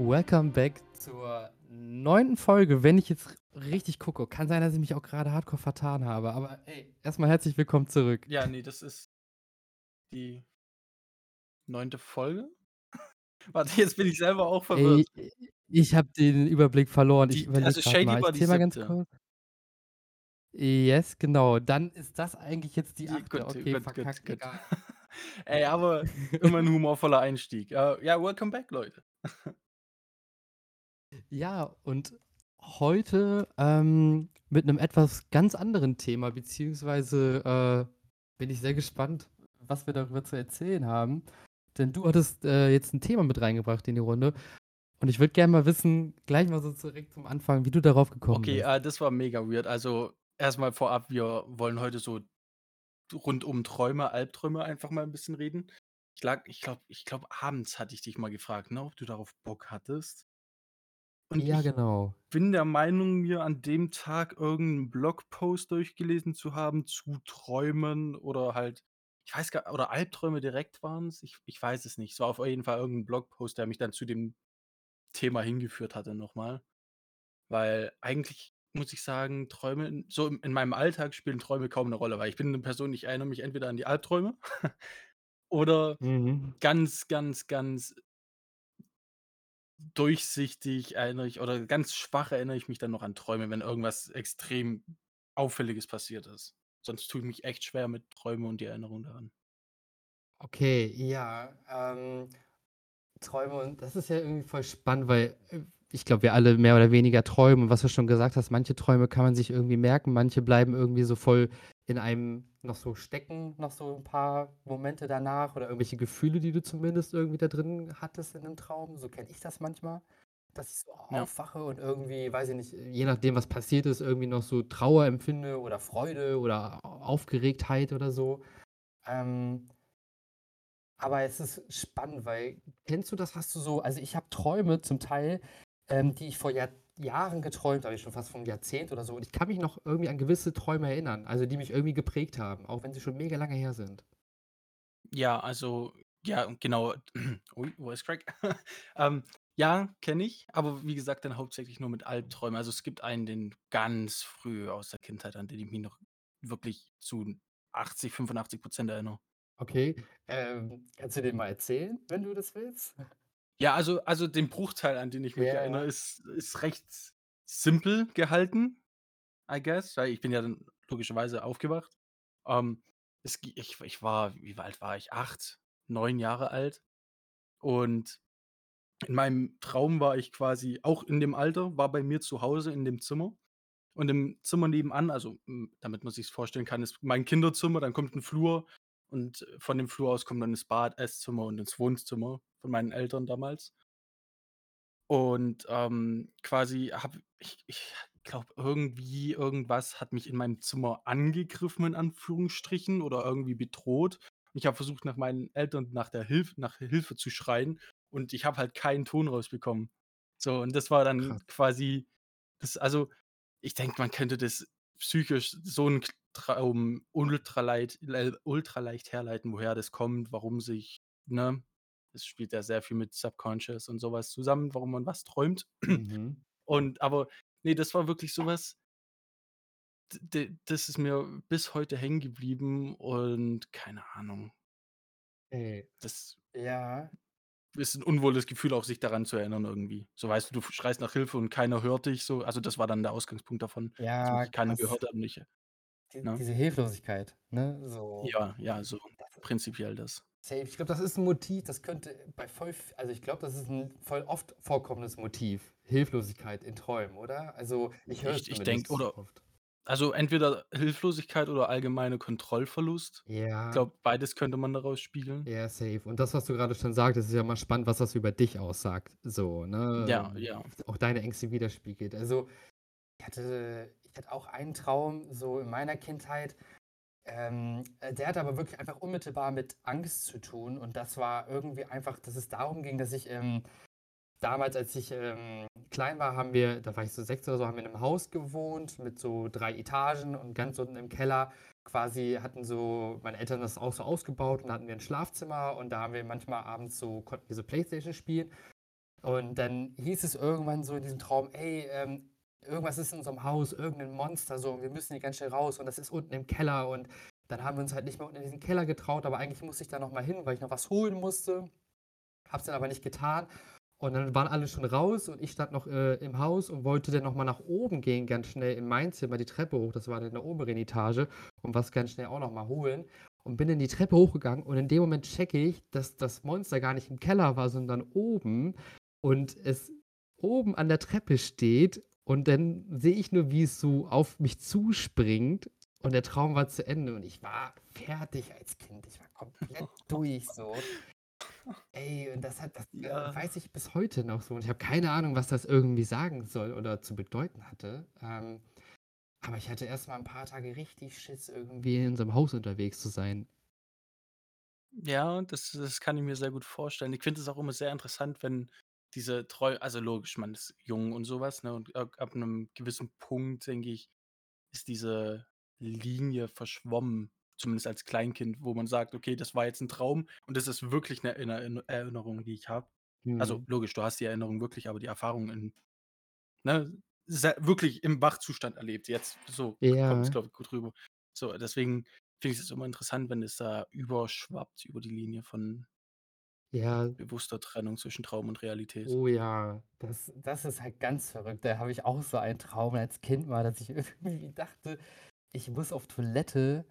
Welcome back zur neunten Folge, wenn ich jetzt richtig gucke. Kann sein, dass ich mich auch gerade hardcore vertan habe, aber ey, erstmal herzlich willkommen zurück. Ja, nee, das ist die neunte Folge? Warte, jetzt bin ich selber auch verwirrt. Ey, ich habe den Überblick verloren. Ich Die überlege also Shady mal. war Ich die mal ganz kurz. Yes, genau. Dann ist das eigentlich jetzt die Die achte. gut, Okay, gut, verkackt, gut. Ey, aber immer 'n humorvoller Einstieg. Äh, ja, welcome back, Leute. Ja, und heute, ähm, mit 'nem etwas ganz anderen Thema, beziehungsweise, äh, bin ich sehr gespannt, was wir darüber zu erzählen haben. Denn du hattest, äh, jetzt 'n Thema mit reingebracht in die Runde. Und ich würde gern mal wissen, gleich mal so direkt zum Anfang, wie du darauf gekommen Okay, bist. äh, das war mega weird. Also, erst mal vorab, wir wollen heute so rund um Träume, Albträume einfach mal 'n bisschen reden. Ich lag ich glaube ich glaube, abends hatte ich dich mal gefragt, ne, ob du darauf Bock hattest. Und Ja, ich genau. bin der Meinung, mir an dem Tag irgend 'n Blogpost durchgelesen zu haben zu Träumen oder halt ich weiß gar oder Albträume direkt waren's. Ich ich weiß es nicht. Es war auf jeden Fall irgend 'n Blogpost, der mich dann zu dem Thema hingeführt hatte noch mal. Weil eigentlich muss ich sagen, Träume in so in in meinem Alltag spielen Träume kaum 'ne Rolle, weil ich bin 'ne Person, ich erinnere mich entweder an die Albträume oder Mhm. ganz, ganz, ganz durchsichtig erinnere ich oder ganz schwach erinnere ich mich dann noch an Träume, wenn irgendwas extrem Auffälliges passiert ist. Sonst tue ich mich echt schwer mit Träume und die Erinnerung daran. Okay, ja, ähm, Träume und das ist ja irgendwie voll spannend, weil, äh, ich glaube, wir alle mehr oder weniger träumen. Und was du schon gesagt hast, manche Träume kann man sich irgendwie merken, manche bleiben irgendwie so voll in einem noch so stecken, noch so 'n paar Momente danach oder irgendwelche Gefühle, die du zumindest irgendwie da drin hattest in 'nem Traum. So kenne ich das manchmal, dass ich so Ja. aufwache und irgendwie, weiß ich nicht, je nachdem, was passiert ist, irgendwie noch so Trauer empfinde oder Freude oder Aufgeregtheit oder so. Ähm aber es ist spannend, weil kennst du das? Hast du so also, ich habe Träume zum Teil, ähm, die ich vor Jahr Jahren geträumt habe, ich schon fast vor 'n Jahrzehnt oder so. Und ich kann mich noch irgendwie an gewisse Träume erinnern, also, die mich irgendwie geprägt haben, auch wenn sie schon mega lange her sind. Ja, also ja, genau. Ui, Voice Crack. Ähm, ja, kenne ich, aber wie gesagt, dann hauptsächlich nur mit Albträumen. Also, es gibt einen, den ganz früh aus der Kindheit, an den ich mich noch wirklich zu 80, 85 % erinnere. Okay, ähm, kannst du den mal erzählen, wenn du das willst? Ja, also also, den Bruchteil, an den ich mich Ja, erinnere, ist ist recht simpel gehalten, I guess, weil ich bin ja dann logischerweise aufgewacht. Ähm, es ich ich war wie alt war ich? 8, 9 Jahre alt. Und in meinem Traum war ich quasi auch in dem Alter, war bei mir zu Hause in dem Zimmer. Und im Zimmer nebenan also, hm, damit man sich's vorstellen kann, ist mein Kinderzimmer, dann kommt 'n Flur und von dem Flur aus kommt dann das Bad, Esszimmer und das Wohnzimmer von meinen Eltern damals. Und, ähm, quasi habe ich ich glaube, irgendwie irgendwas hat mich in meinem Zimmer angegriffen in Anführungsstrichen oder irgendwie bedroht. Ich habe versucht, nach meinen Eltern nach der Hilf nach Hilfe zu schreien und ich habe halt keinen Ton rausbekommen. So, und das war dann Krass. quasi das also, ich denke, man könnte das psychisch so 'n k Traum ultraleit lel ultraleicht herleiten, woher das kommt, warum sich ne? Es spielt ja sehr viel mit Subconscious und so was zusammen, warum man was träumt. Mhm. Und aber ne, das war wirklich so was d d das ist mir bis heute hängen geblieben und keine Ahnung. Okay. Das Ja. ist 'n unwohles Gefühl, auch sich daran zu erinnern irgendwie. So, weißt du, du schreist nach Hilfe und keiner hört dich so. Also, das war dann der Ausgangspunkt davon, dass Ja, mich keiner gehört hat und ich Die ne? diese Hilflosigkeit, ne, so. Ja, ja, so Das prinzipiell das. Safe. Ich glaube, das ist 'n Motiv, das könnte bei voll also, ich glaube, das ist 'n voll oft vorkommendes Motiv, Hilflosigkeit in Träumen, oder? Also, ich höre es Ich ich denke oder oft. also, entweder Hilflosigkeit oder allgemeine Kontrollverlust. Ich Ja. glaube, beides könnte man daraus spiegeln. Ja, safe. Und das, was du grade schon sagtest, ist ja mal spannend, was das über dich aussagt, so, ne? Ja, ja. Auch deine Ängste widerspiegelt. Also, ich hatte ich hatte auch einen Traum so in meiner Kindheit, ähm, äh, der hatte aber wirklich einfach unmittelbar mit Angst zu tun. Und das war irgendwie einfach, dass es darum ging, dass ich, ähm damals, als ich, ähm, klein war, haben wir da war ich so 6 oder so, haben wir in 'nem Haus gewohnt mit so 3 Etagen und ganz unten im Keller quasi hatten so meine Eltern das auch so ausgebaut und hatten wir 'n Schlafzimmer und da haben wir manchmal abends so konnten wir so Playstation spielen. Und dann hieß es irgendwann so in diesem Traum: „Ey, ähm, irgendwas ist in unserem Haus, irgendein Monster so und wir müssen hier ganz schnell raus und das ist unten im Keller.“ Und dann haben wir uns halt nicht mehr unten in diesen Keller getraut, aber eigentlich musste ich da noch mal hin, weil ich noch was holen musste. Habe es dann aber nicht getan. Und dann waren alle schon raus und ich stand noch äh, im Haus und wollte dann noch mal nach oben gehen, ganz schnell in mein Zimmer, die Treppe hoch. Das war dann in der oberen Etage und was ganz schnell auch noch mal holen. Und bin dann die Treppe hochgegangen und in dem Moment checke ich, dass das Monster gar nicht im Keller war, sondern oben und es oben an der Treppe steht und dann sehe ich nur, wie es so auf mich zuspringt und der Traum war zu Ende und ich war fertig als Kind. Ich war komplett durch so. Ey, und das hat das, äh, Ja. weiß ich bis heute noch so und ich habe keine Ahnung, was das irgendwie sagen soll oder zu bedeuten hatte. Ähm, aber ich hatte erst mal 'n paar Tage richtig Schiss, irgendwie in unserem Haus unterwegs zu sein. Ja, das das kann ich mir sehr gut vorstellen. Ich finde es auch immer sehr interessant, wenn diese Träu also logisch, man ist jung und so was, ne, und ab ab 'nem gewissen Punkt, denke ich, ist diese Linie verschwommen, zumindest als Kleinkind, wo man sagt: „Okay, das war jetzt 'n Traum und das ist wirklich 'ne Erinner Erinner Erinnerung, die ich habe.“ Also Mhm. logisch, du hast die Erinnerung wirklich, aber die Erfahrung in ne, wirklich im Wachzustand erlebt. Jetzt so k kommt es, Ja. glaube ich, gut rüber. So, deswegen finde ich es immer interessant, wenn es da überschwappt über die Linie von Ja. bewusster Trennung zwischen Traum und Realität. Oh ja, das das ist halt ganz verrückt. Da habe ich auch so einen Traum als Kind mal, dass ich irgendwie dachte, ich muss auf Toilette,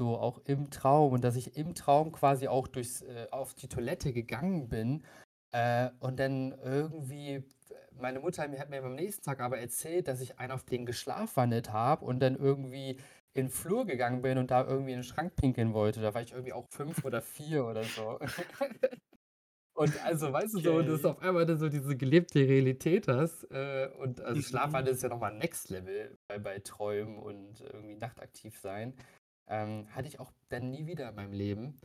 so auch im Traum und dass ich im Traum quasi auch durchs äh, auf die Toilette gegangen bin, äh, und dann irgendwie meine Mutter hat mir am nächsten Tag aber erzählt, dass ich einen auf den geschlafwandelt habe und dann irgendwie in 'n Flur gegangen bin und da irgendwie in 'n Schrank pinkeln wollte. Da war ich irgendwie auch 5 oder 4 oder so. Und also, weißt du so, dass du Okay. auf einmal dann so diese gelebte Realität hast, äh, und also Mhm. Schlafwandeln ist ja noch mal Next Level bei bei Träumen und irgendwie nachtaktiv sein. Ähm, hatte ich auch dann nie wieder in meinem Leben.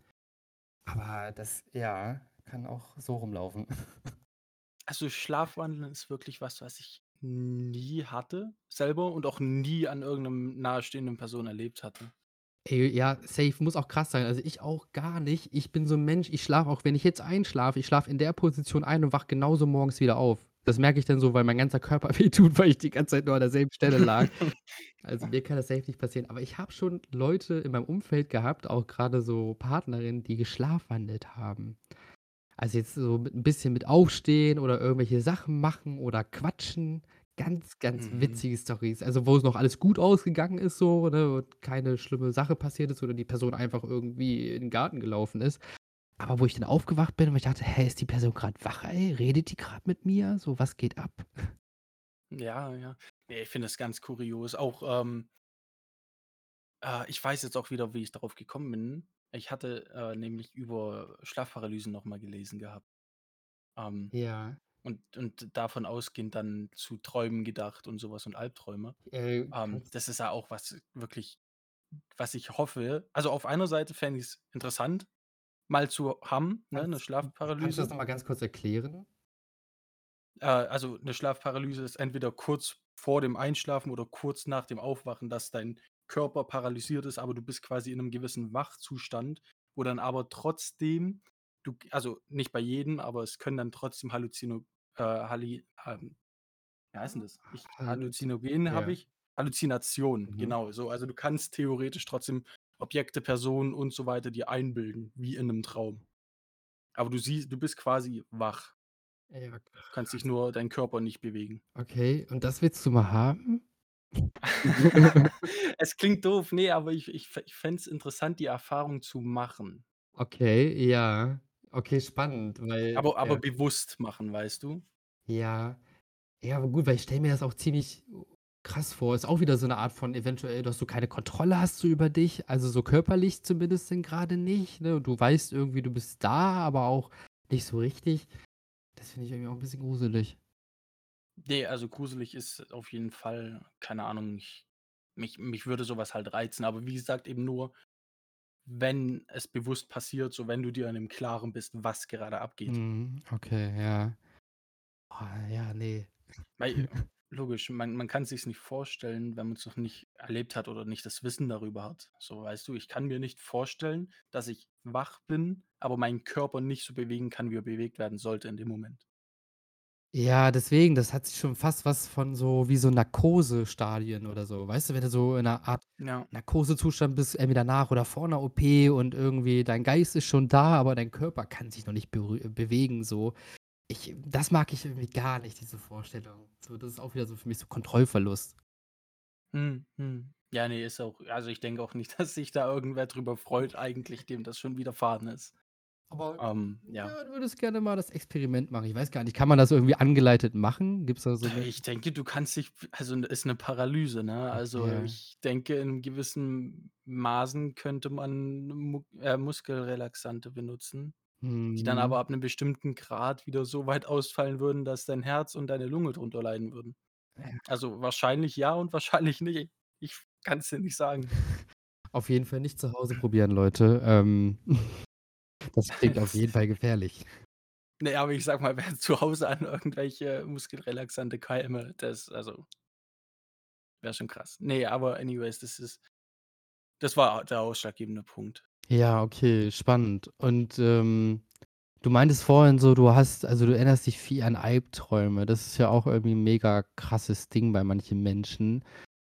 Aber das ja, kann auch so rumlaufen. Also, Schlafwandeln ist wirklich was, was ich nie hatte selber und auch nie an irgend 'nem nahestehenden Person erlebt hatte. Ey, ja, safe, muss auch krass sein. Also, ich auch gar nicht. Ich bin so 'n Mensch, ich schlafe auch wenn ich jetzt einschlafe, ich schlafe in der Position ein und wache genauso morgens wieder auf. Das merke ich dann so, weil mein ganzer Körper wehtut, weil ich die ganze Zeit nur an derselben Stelle lag. Also, mir kann das safe nicht passieren. Aber ich habe schon Leute in meinem Umfeld gehabt, auch grade so Partnerinnen, die geschlafwandelt haben. Also, jetzt so mit 'n bisschen mit Aufstehen oder irgendwelche Sachen machen oder quatschen. Ganz, ganz Mhm. witzige Storys. Also, wo es noch alles gut ausgegangen ist so, ne, und keine schlimme Sache passiert ist oder die Person einfach irgendwie in 'n Garten gelaufen ist. Aber wo ich dann aufgewacht bin und ich dachte: „Hä, ist die Person grad wach, ey? Redet die grad mit mir? So, was geht ab?“ Ja, ja. Ne, ich finde das ganz kurios. Auch, ähm äh, ich weiß jetzt auch wieder, wie ich darauf gekommen bin. Ich hatte, äh, nämlich über Schlafparalysen noch mal gelesen gehabt. Ähm, Ja. Und und davon ausgehend dann zu Träumen gedacht und so was und Albträume. Äh, Ähm, das ist ja auch was wirklich was ich hoffe also, auf einer Seite fände ich's interessant, mal zu haben, ne, 'ne Kannst kannst du das Schlafparalyse. noch mal ganz kurz erklären? Äh, also 'ne Schlafparalyse ist entweder kurz vor dem Einschlafen oder kurz nach dem Aufwachen, dass dein Körper paralysiert ist, aber du bist quasi in 'nem gewissen Wachzustand, wo dann aber trotzdem du also, nicht bei jedem, aber es können dann trotzdem Halluzino äh, Halli ähm, wie heißt 'n das? Ich Halluzin Halluzinogen habe ja. ich Halluzinationen, Mhm. genau so. Also, du kannst theoretisch trotzdem Objekte, Personen und so weiter dir einbilden wie in 'nem Traum. Aber du siehst du bist quasi wach. Ja, Kannst dich nur deinen Körper nicht bewegen. Okay, und das willst du mal haben? Es klingt doof, ne, aber ich ich ich fände es interessant, die Erfahrung zu machen. Okay, ja. Okay, spannend, weil Aber aber ja. bewusst machen, weißt du? Ja. Ja, aber gut, weil ich stelle mir das auch ziemlich krass vor. Ist auch wieder so 'ne Art von eventuell, dass du keine Kontrolle hast so über dich, also, so körperlich zumindest grade nicht, ne? Und du weißt irgendwie, du bist da, aber auch nicht so richtig. Das finde ich irgendwie auch 'n bisschen gruselig. Ne, also, gruselig ist auf jeden Fall keine Ahnung, ich mich mich würde so was halt reizen, aber wie gesagt, eben nur, wenn es bewusst passiert, so wenn du dir in dem Klaren bist, was gerade abgeht. Mhm, okay, ja. Oh, ja, ne. Weil logisch, man man kann sich's nicht vorstellen, wenn man's noch nicht erlebt hat oder nicht das Wissen darüber hat. So, weißt du, ich kann mir nicht vorstellen, dass ich wach bin, aber meinen Körper nicht so bewegen kann, wie er bewegt werden sollte in dem Moment. Ja, deswegen, das hat sich schon fast was von so wie so Narkosestadien oder so. Weißt du, wenn du so in 'ner Art Ja. Narkosezustand bist, entweder nach oder vor 'ner OP und irgendwie dein Geist ist schon da, aber dein Körper kann sich noch nicht berü bewegen so. Ich das mag ich irgendwie gar nicht, diese Vorstellung. So, das ist auch wieder so für mich so Kontrollverlust. Mhm, mhm. Ja, ne, ist auch also, ich denke auch nicht, dass sich da irgendwer drüber freut eigentlich, dem das schon widerfahren ist. Aber Ähm, ja. ja, du würdest gerne mal das Experiment machen. Ich weiß gar nicht, kann man das irgendwie angeleitet machen? Gibt's da so Ich denke, du kannst dich also, ist 'ne Paralyse, ne? Also, Okay. ich denke, in gewissen Maßen könnte man Mu äh, Muskelrelaxante benutzen, die dann aber Mhm. ab 'nem bestimmten Grad wieder so weit ausfallen würden, dass dein Herz und deine Lunge drunter leiden würden. Ja. Also, wahrscheinlich ja und wahrscheinlich nicht. Ich kann's dir nicht sagen. Auf jeden Fall nicht zu Hause probieren, Leute. Ähm, das klingt auf jeden Fall gefährlich. Ne, aber ich sage mal, wer zu Hause an irgendwelche Muskelrelaxante käme, das also wäre schon krass. Ne, aber anyways, das ist das war der ausschlaggebende Punkt. Ja, okay, spannend. Und, ähm, du meintest vorhin so, du hast also, du erinnerst dich viel an Albträume. Das ist ja auch irgendwie 'n mega krasses Ding bei manchen Menschen,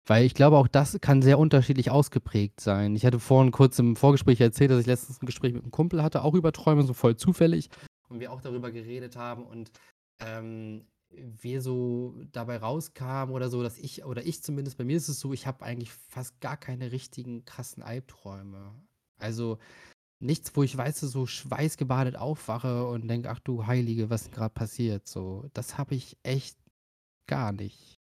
weil ich glaube, auch das kann sehr unterschiedlich ausgeprägt sein. Ich hatte vorhin kurz im Vorgespräch erzählt, dass ich letztens 'n Gespräch mit 'nem Kumpel hatte, auch über Träume, so voll zufällig und wir auch darüber geredet haben und, ähm, wir so dabei rauskamen oder so, dass ich oder ich zumindest bei mir ist es so, ich habe eigentlich fast gar keine richtigen krassen Albträume. Also, nichts, wo ich, weißt du, so schweißgebadet aufwache und denke: „Ach du Heilige, was grad passiert?“ So, das habe ich echt gar nicht.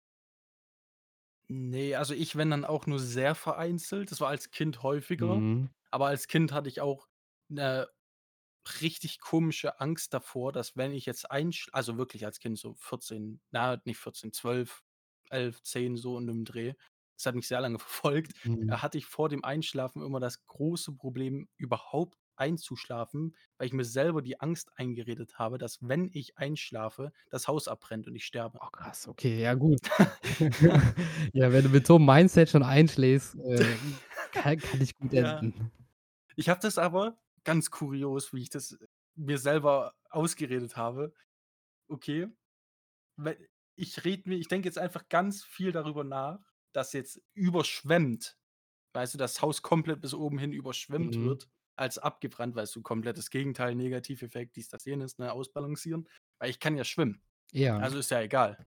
Ne, also, ich, wenn dann auch nur sehr vereinzelt. Das war als Kind häufiger, Mhm. aber als Kind hatte ich auch 'ne richtig komische Angst davor, dass wenn ich jetzt einsch also, wirklich als Kind so 14, na, nicht 14, 12, 11, 10, so in dem Dreh. Das hat mich sehr lange verfolgt. Mhm. Da hatte ich vor dem Einschlafen immer das große Problem, überhaupt einzuschlafen, weil ich mir selber die Angst eingeredet habe, dass, wenn ich einschlafe, das Haus abbrennt und ich sterbe. Oh krass, okay, ja gut. Ja, wenn du mit so 'nem Mindset schon einschläfst, äh, kann kann nicht gut Ja. enden. Ich habe das aber ganz kurios, wie ich das mir selber ausgeredet habe. Okay, ich rede mir ich denke jetzt einfach ganz viel darüber nach, dass jetzt überschwemmt weißt du, das Haus komplett bis oben hin überschwemmt Mhm. wird als abgebrannt, weißt du, komplettes Gegenteil, Negativeffekt, dies, das, jenes, ne, ausbalancieren, weil ich kann ja schwimmen. Ja. Also, ist ja egal.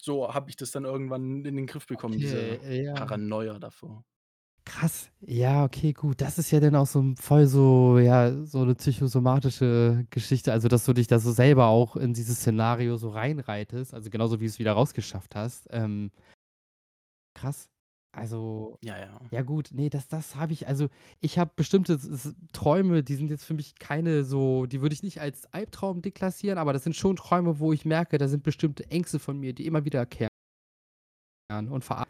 So habe ich das dann irgendwann in den Griff bekommen, Okay, diese äh, ja. Paranoia davor. Krass. Ja, okay, gut. Das ist ja dann auch so voll so ja, so 'ne psychosomatische Geschichte, also, dass du dich da so selber auch in dieses Szenario so reinreitest, also, genauso wie du's wieder rausgeschafft hast. Ähm krass. Also, Ja, ja. ja gut, ne, das das habe ich also, ich habe bestimmte S S Träume, die sind jetzt für mich keine so die würde ich nicht als Albtraum deklassieren, aber das sind schon Träume, wo ich merke, da sind bestimmte Ängste von mir, die immer wiederkehren und ver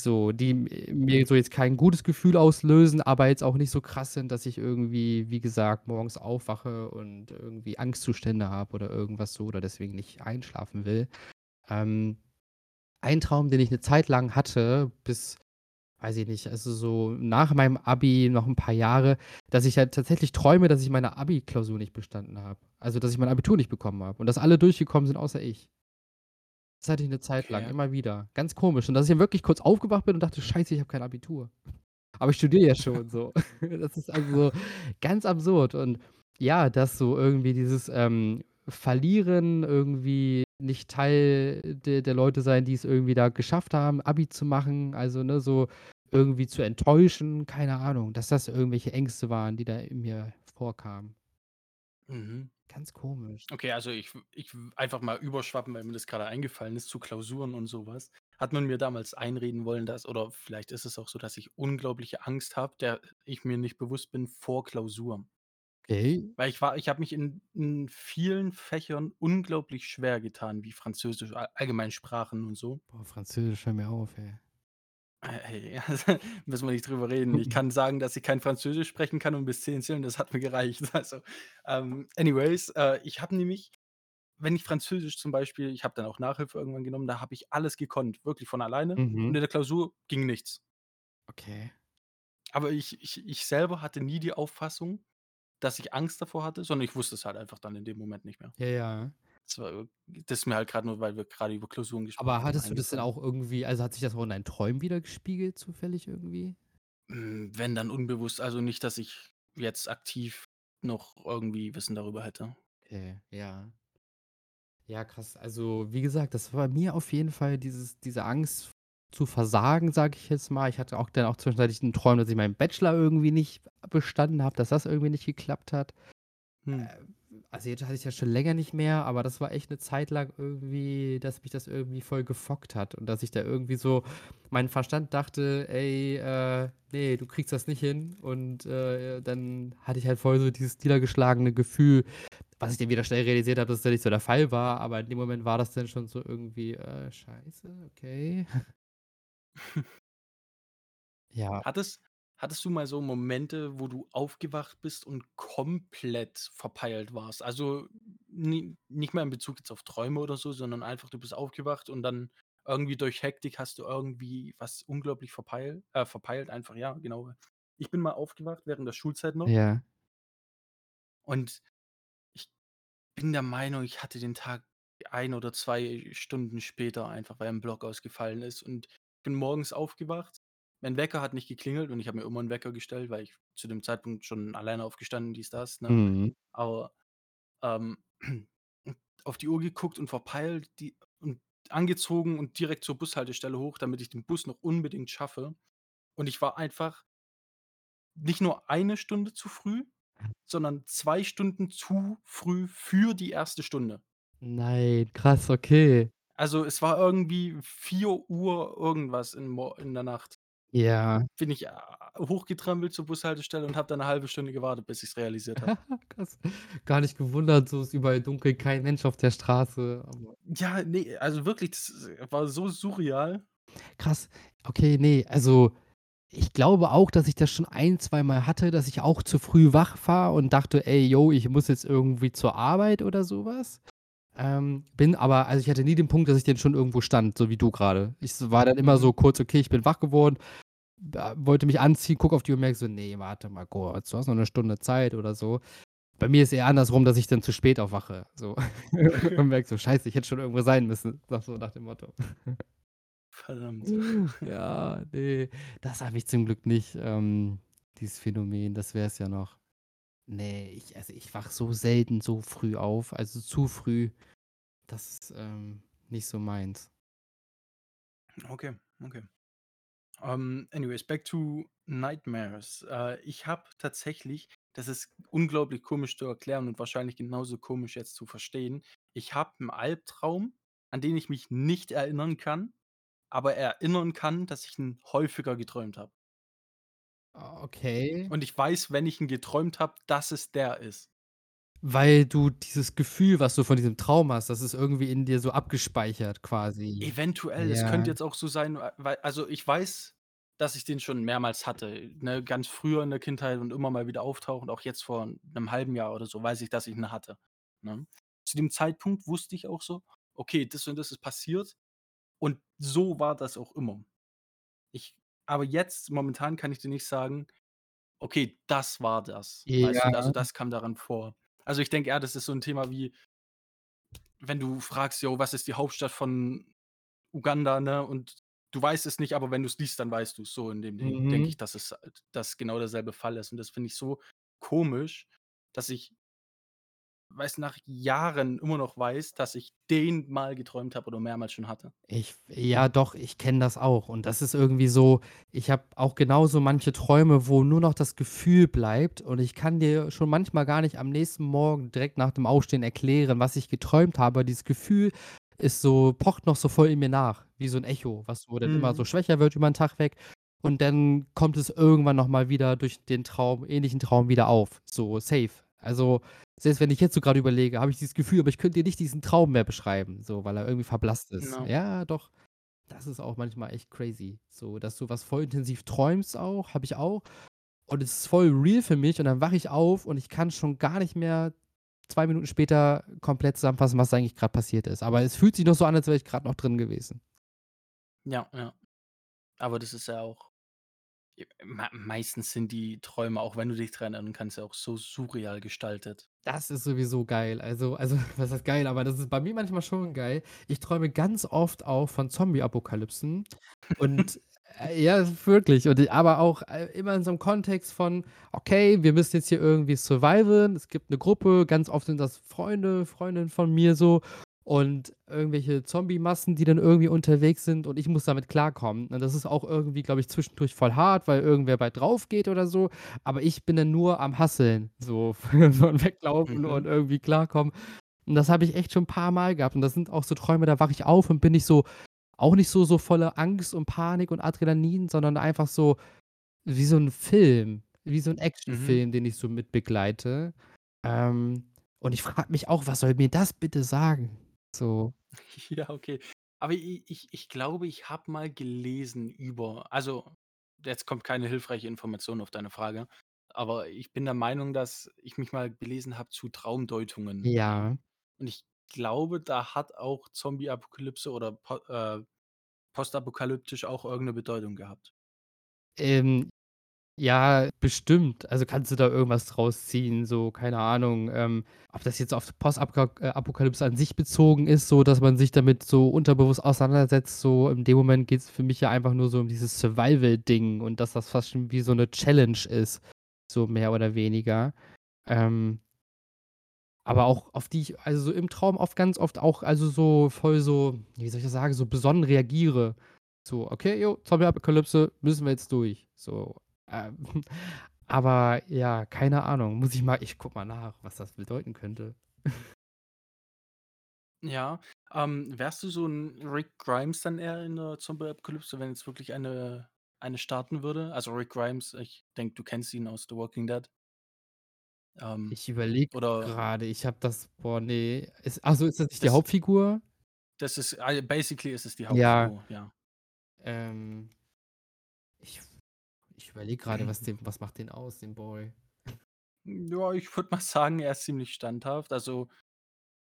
so, die m mir so jetzt kein gutes Gefühl auslösen, aber jetzt auch nicht so krass sind, dass ich irgendwie, wie gesagt, morgens aufwache und irgendwie Angstzustände habe oder irgendwas so oder deswegen nicht einschlafen will. Ähm, ein Traum, den ich 'ne Zeit lang hatte, bis weiß ich nicht, also, so nach meinem Abi noch 'n paar Jahre, dass ich halt tatsächlich träume, dass ich meine Abi-Klausur nicht bestanden habe. Also, dass ich mein Abitur nicht bekommen habe und dass alle durchgekommen sind außer ich. Das hatte ich 'ne Zeit lang, Okay. immer wieder. Ganz komisch. Und dass ich dann wirklich kurz aufgewacht bin und dachte: „Scheiße, ich habe kein Abitur.“ Aber ich studiere ja schon so. Das ist also ganz absurd und ja, dass so irgendwie dieses, ähm, Verlieren, irgendwie nicht Teil de der Leute sein, die's irgendwie da geschafft haben, Abi zu machen, also, ne, so irgendwie zu enttäuschen, keine Ahnung, dass das irgendwelche Ängste waren, die da in mir vorkamen. Mhm. Ganz komisch. Okay, also, ich ich einfach mal überschwappen, weil mir das grade eingefallen ist zu Klausuren und so was. Hat man mir damals einreden wollen, dass oder vielleicht ist es auch so, dass ich unglaubliche Angst habe, der ich mir nicht bewusst bin vor Klausuren. Okay. Weil ich war ich habe mich in in vielen Fächern unglaublich schwer getan, wie Französisch, a allgemein Sprachen und so. Boah, Französisch, hör mir auf, ey. Ey, müssen wir nicht drüber reden. Ich kann sagen, dass ich kein Französisch sprechen kann und bis 10 zählen, das hat mir gereicht. Also, ähm, anyways, äh, ich habe nämlich wenn ich Französisch zum Beispiel ich habe dann auch Nachhilfe irgendwann genommen, da habe ich alles gekonnt, wirklich von alleine und Mhm. in der Klausur ging nichts. Okay. Aber ich ich ich selber hatte nie die Auffassung, dass ich Angst davor hatte, sondern ich wusste es halt einfach dann in dem Moment nicht mehr. Ja, ja. Das war das ist mir halt grad nur, weil wir grade über Klausuren gesprochen Aber haben, hattest du das denn auch irgendwie also, hat sich das auch in deinen Träumen widergespiegelt zufällig irgendwie? Hm, wenn, dann unbewusst. Also, nicht, dass ich jetzt aktiv noch irgendwie Wissen darüber hätte. Okay, ja. Ja, krass. Also, wie gesagt, das war mir auf jeden Fall dieses diese Angst zu versagen, sage ich jetzt mal. Ich hatte auch dann auch zwischenzeitlich 'n Traum, dass ich meinen Bachelor irgendwie nicht bestanden habe, dass das irgendwie nicht geklappt hat. Hm. Ähm, also, jetzt hatte ich's ja schon länger nicht mehr, aber das war echt 'ne Zeit lang irgendwie, dass mich das irgendwie voll gefockt hat und dass ich da irgendwie so mein Verstand dachte: „Ey, äh, ne, du kriegst das nicht hin.“ Und, äh, dann hatte ich halt voll so dieses niedergeschlagene Gefühl, was ich dann wieder schnell realisiert habe, dass das nicht so der Fall war, aber in dem Moment war das dann schon so irgendwie, äh: „Scheiße, okay.“ Ja. Hattest hattest du mal so Momente, wo du aufgewacht bist und komplett verpeilt warst? Also, ni nicht mal in Bezug jetzt auf Träume oder so, sondern einfach, du bist aufgewacht und dann irgendwie durch Hektik hast du irgendwie was unglaublich verpeil äh, verpeilt einfach, ja, genau. Ich bin mal aufgewacht während der Schulzeit noch Ja. und ich bin der Meinung, ich hatte den Tag 1 oder 2 Stunden später einfach, weil 'n Block ausgefallen ist und bin morgens aufgewacht. Mein Wecker hat nicht geklingelt und ich habe mir immer 'n Wecker gestellt, weil ich zu dem Zeitpunkt schon alleine aufgestanden, dies, das, ne? Mhm. Aber, ähm, auf die Uhr geguckt und verpeilt, die und angezogen und direkt zur Bushaltestelle hoch, damit ich den Bus noch unbedingt schaffe. Und ich war einfach nicht nur 1 Stunde zu früh, sondern 2 Stunden zu früh für die 1. Stunde. Nein, krass, okay. Also, es war irgendwie 4:00 irgendwas in in der Nacht. Ja. Bin ich, a hochgetrampelt zur Bushaltestelle und habe da 'ne 1/2 Stunde gewartet, bis ich's realisiert habe. Krass. Gar nicht gewundert, so ist überall dunkel, kein Mensch auf der Straße, aber Ja, ne, also wirklich, das war so surreal. Krass. Okay, ne, also, ich glaube auch, dass ich das schon ein zweimal hatte, dass ich auch zu früh wach war und dachte: „Ey, jo, ich muss jetzt irgendwie zur Arbeit“ oder so was. Ähm, bin aber also, ich hatte nie den Punkt, dass ich dann schon irgendwo stand, so wie du grade. Ich war dann immer so kurz: „Okay, ich bin wach geworden“, b wollte mich anziehen, gucke auf die Uhr und merke so: „Ne, warte mal kurz, du hast noch 'ne Stunde Zeit“ oder so. Bei mir ist eher andersrum, dass ich dann zu spät aufwache, so und merke so: „Scheiße, ich hätte schon irgendwo sein müssen“, nach so nach dem Motto. Verdammt. Ja, ne, das habe ich zum Glück nicht, ähm, dieses Phänomen, das wäre es ja noch. Ne, ich also, ich wache so selten so früh auf, also, zu früh. Das ist, ähm, nicht so meins. Okay, okay. Ähm, anyways, back to nightmares. Äh, ich habe tatsächlich das ist unglaublich komisch zu erklären und wahrscheinlich genauso komisch jetzt zu verstehen. Ich habe 'n Albtraum, an den ich mich nicht erinnern kann, aber erinnern kann, dass ich ihn häufiger geträumt habe. Ah, okay. Und ich weiß, wenn ich ihn geträumt habe, dass es der ist. Weil du dieses Gefühl, was du von diesem Traum hast, das ist irgendwie in dir so abgespeichert quasi. Eventuell, es könnte Ja. jetzt auch so sein, äh, weil also, ich weiß, dass ich den schon mehrmals hatte, ne, ganz früher in der Kindheit und immer mal wieder auftauchend, auch jetzt vor 'nem 1/2 Jahr oder so, weiß ich, dass ich ihn hatte, ne? Zu dem Zeitpunkt wusste ich auch so: „Okay, das und das ist passiert“, und so war das auch immer. Ich aber jetzt momentan kann ich dir nicht sagen: „Okay, das war das“, weißt du? Also, Ja. das kam darin vor. Also, ich denke eher, das ist so 'n Thema wie wenn du fragst: „Jo, was ist die Hauptstadt von Uganda“, ne, und du weißt es nicht, aber wenn du's liest, dann weißt du's. So in dem Ding denke ich, Mhm. dass es halt dass genau derselbe Fall ist. Und das finde ich so komisch, dass ich weiß nach Jahren immer noch weiß, dass ich den mal geträumt habe oder mehrmals schon hatte. Ich ja doch, ich kenne das auch und das ist irgendwie so ich habe auch genauso manche Träume, wo nur noch das Gefühl bleibt und ich kann dir schon manchmal gar nicht am nächsten Morgen direkt nach dem Aufstehen erklären, was ich geträumt habe. Dieses Gefühl ist so pocht noch so voll in mir nach, wie so 'n Echo, was wo dann immer so Mhm. schwächer wird über 'n Tag weg und dann kommt es irgendwann noch mal wieder durch den Traum ähnlichen Traum wieder auf, so safe. Also, selbst wenn ich jetzt so grade überlege, habe ich dieses Gefühl, aber ich könnte dir nicht diesen Traum mehr beschreiben, so, weil er irgendwie verblasst ist. Ja. Ja, doch, das ist auch manchmal echt crazy, so, dass du was voll intensiv träumst auch habe ich auch und es ist voll real für mich und dann wache ich auf und ich kann schon gar nicht mehr 2 Minuten später komplett zusammenfassen, was eigentlich grad passiert ist. Aber es fühlt sich noch so an, als wäre ich grad noch drin gewesen. Ja, ja. Aber das ist ja auch Meistens sind die Träume, auch wenn du dich dran erinnern kannst, ja auch so surreal gestaltet. Das ist sowieso geil. Also also, was heißt geil, aber das ist bei mir manchmal schon geil. Ich träume ganz oft auch von Zombie-Apokalypsen und, äh, ja, wirklich und aber auch, äh, immer in so 'nem Kontext von: „Okay, wir müssen jetzt hier irgendwie surviven.“ Es gibt 'ne Gruppe, ganz oft sind das Freunde, Freundinnen von mir so und irgendwelche Zombie-Massen, die dann irgendwie unterwegs sind und ich muss damit klarkommen. Und das ist auch irgendwie, glaube ich, zwischendurch voll hart, weil irgendwer bald draufgeht oder so, aber ich bin dann nur am Hustlen, so von weglaufen und Mhm. irgendwie klarkommen. Und das habe ich echt schon 'n paarmal gehabt und das sind auch so Träume, da wache ich auf und bin nicht so auch nicht so so voller Angst und Panik und Adrenalin, sondern einfach so wie so 'n Film, wie so 'n Mhm. Actionfilm, den ich so mit begleite. Ähm, und ich frage mich auch: „Was soll mir das bitte sagen?“ So. Ja, okay. Aber i ich ich glaube, ich habe mal gelesen über also, jetzt kommt keine hilfreiche Information auf deine Frage, aber ich bin der Meinung, dass ich mich mal belesen habe zu Traumdeutungen. Ja. Und ich glaube, da hat auch Zombie-Apokalypse oder po äh, postapokalyptisch auch irgend 'ne Bedeutung gehabt. Ähm, ja, bestimmt. Also, kannst du da irgendwas draus ziehen, so, keine Ahnung, ähm, ob das jetzt auf Postapka äh, Apokalypse an sich bezogen ist, so, dass man sich damit so unterbewusst auseinandersetzt, so in dem Moment geht's für mich ja einfach nur so um dieses Survival-Ding und dass das fast schon wie so 'ne Challenge ist, so mehr oder weniger. Ähm aber auch auf die ich also, so im Traum oft ganz oft auch also, so voll so wie soll ich das sagen, so besonnen reagiere. So: „Okay, jo, Zombie-Apokalypse, müssen wir jetzt durch.“ So, ähm, aber ja, keine Ahnung. Muss ich mal ich gucke mal nach, was das bedeuten könnte. Ja, ähm, wärst du so 'n Rick Grimes dann eher in 'ner Zombie-Apokalypse, wenn jetzt wirklich eine eine starten würde? Also, Rick Grimes, ich denke, du kennst ihn aus The Walking Dead. Ähm, Ich überlege oder grade, ich habe das boah, ne. Ist ach so, ist das nicht die Das Hauptfigur? das ist ei basically ist es die Ja. Hauptfigur, ja. Ähm ich ich überlege grade, was was macht den aus, den Boy? Ja, ich würde mal sagen, er ist ziemlich standhaft. Also,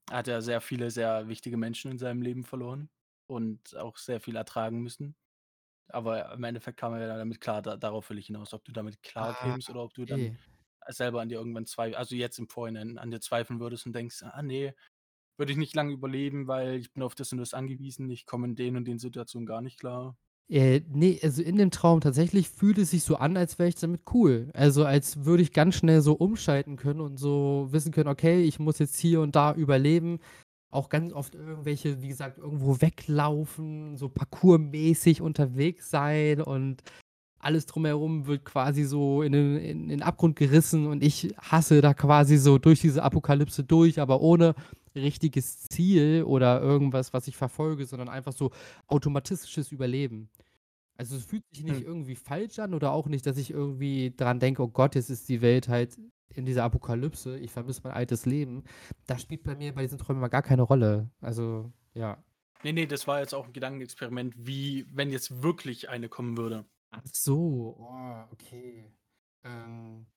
er hat ja sehr viele sehr wichtige Menschen in seinem Leben verloren und auch sehr viel ertragen müssen. Aber im Endeffekt kam er ja damit klar, da darauf will ich hinaus, ob du damit Ah, klarkämst oder ob du dann okay. selber an dir irgendwann zwei also, jetzt im Vorhinein an dir zweifeln würdest und denkst: „Ah, ne, würde ich nicht lange überleben, weil ich bin auf das und das angewiesen. Ich komme in den und den Situationen gar nicht klar.“ Äh, ne, also, in dem Traum tatsächlich fühlt es sich so an, als wäre ich damit cool. Also, als würde ich ganz schnell so umschalten können und so wissen können: „Okay, ich muss jetzt hier und da überleben.“ Auch ganz oft irgendwelche, wie gesagt, irgendwo weglaufen, so parkourmäßig unterwegs sein und alles drumherum wird quasi so in den in den Abgrund gerissen und ich hustle da quasi so durch diese Apokalypse durch, aber ohne richtiges Ziel oder irgendwas, was ich verfolge, sondern einfach so automatistisches Überleben. Also, es fühlt sich nicht Hm. irgendwie falsch an oder auch nicht, dass ich irgendwie dran denke: „Oh Gott, jetzt ist die Welt halt in dieser Apokalypse. Ich vermisse mein altes Leben.“ Das spielt bei mir bei diesen Träumen mal gar keine Rolle. Also, ja. Ne, ne, das war jetzt auch 'n Gedankenexperiment, wie wenn jetzt wirklich eine kommen würde. Ach so, oh, okay. Ähm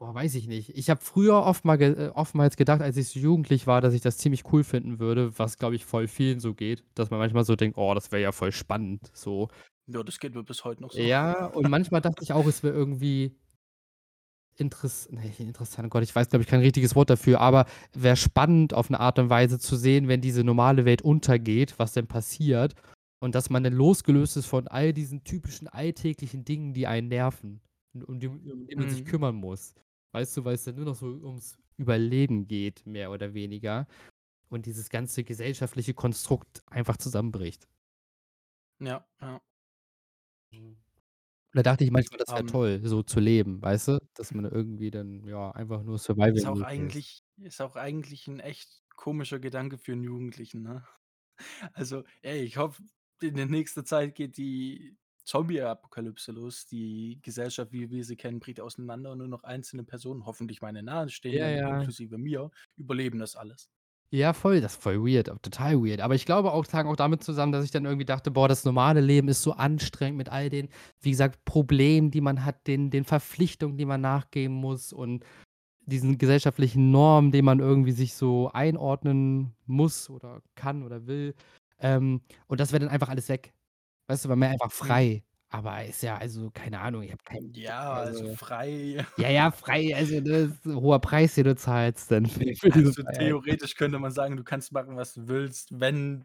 boah, weiß ich nicht. Ich habe früher oft mal ge äh, oftmals gedacht, als ich so jugendlich war, dass ich das ziemlich cool finden würde, was, glaube ich, voll vielen so geht, dass man manchmal so denkt: „Oh, das wäre ja voll spannend“, so. Ja, das geht mir bis heute noch so. Ja, und manchmal dachte ich auch, es wäre irgendwie interess ne, nicht interessant, oh Gott, ich weiß, glaube ich, kein richtiges Wort dafür, aber wäre spannend auf 'ne Art und Weise zu sehen, wenn diese normale Welt untergeht, was denn passiert und dass man dann losgelöst ist von all diesen typischen alltäglichen Dingen, die einen nerven und um die um die man sich Mhm. kümmern muss. Weißt du, weil es dann nur noch so ums Überleben geht, mehr oder weniger und dieses ganze gesellschaftliche Konstrukt einfach zusammenbricht. Ja, ja. Da dachte ich manchmal, das wäre Ähm toll, so zu leben, weißt du? Dass man irgendwie dann, ja, einfach nur Ist auch eigentlich ist auch eigentlich 'n echt komischer Gedanke für 'n Jugendlichen, ne? Also, ey, ich hoffe, in der nächster Zeit geht die Zombie-Apokalypse los. Die Gesellschaft, wie wir sie kennen, bricht auseinander und nur noch einzelne Personen, hoffentlich meine Ja, Nahestehenden, ja. inklusive mir, überleben das alles. Ja, voll, das ist voll weird, total weird. Aber ich glaube auch, hang auch damit zusammen, dass ich dann irgendwie dachte: „Boah, das normale Leben ist so anstrengend mit all den, wie gesagt, Problemen, die man hat, den den Verpflichtungen, die man nachgehen muss und diesen gesellschaftlichen Normen, denen man irgendwie sich so einordnen muss oder kann oder will.“ Ähm, und das wäre dann einfach alles weg. Weißt du, man wäre einfach Mhm. frei. Aber ist ja also, keine Ahnung, ich habe keinen Ja, also also frei. ja, ja, frei, also, das ist 'n hoher Preis, den du zahlst dann für für Also, theoretisch könnte man sagen, du kannst machen, was du willst, wenn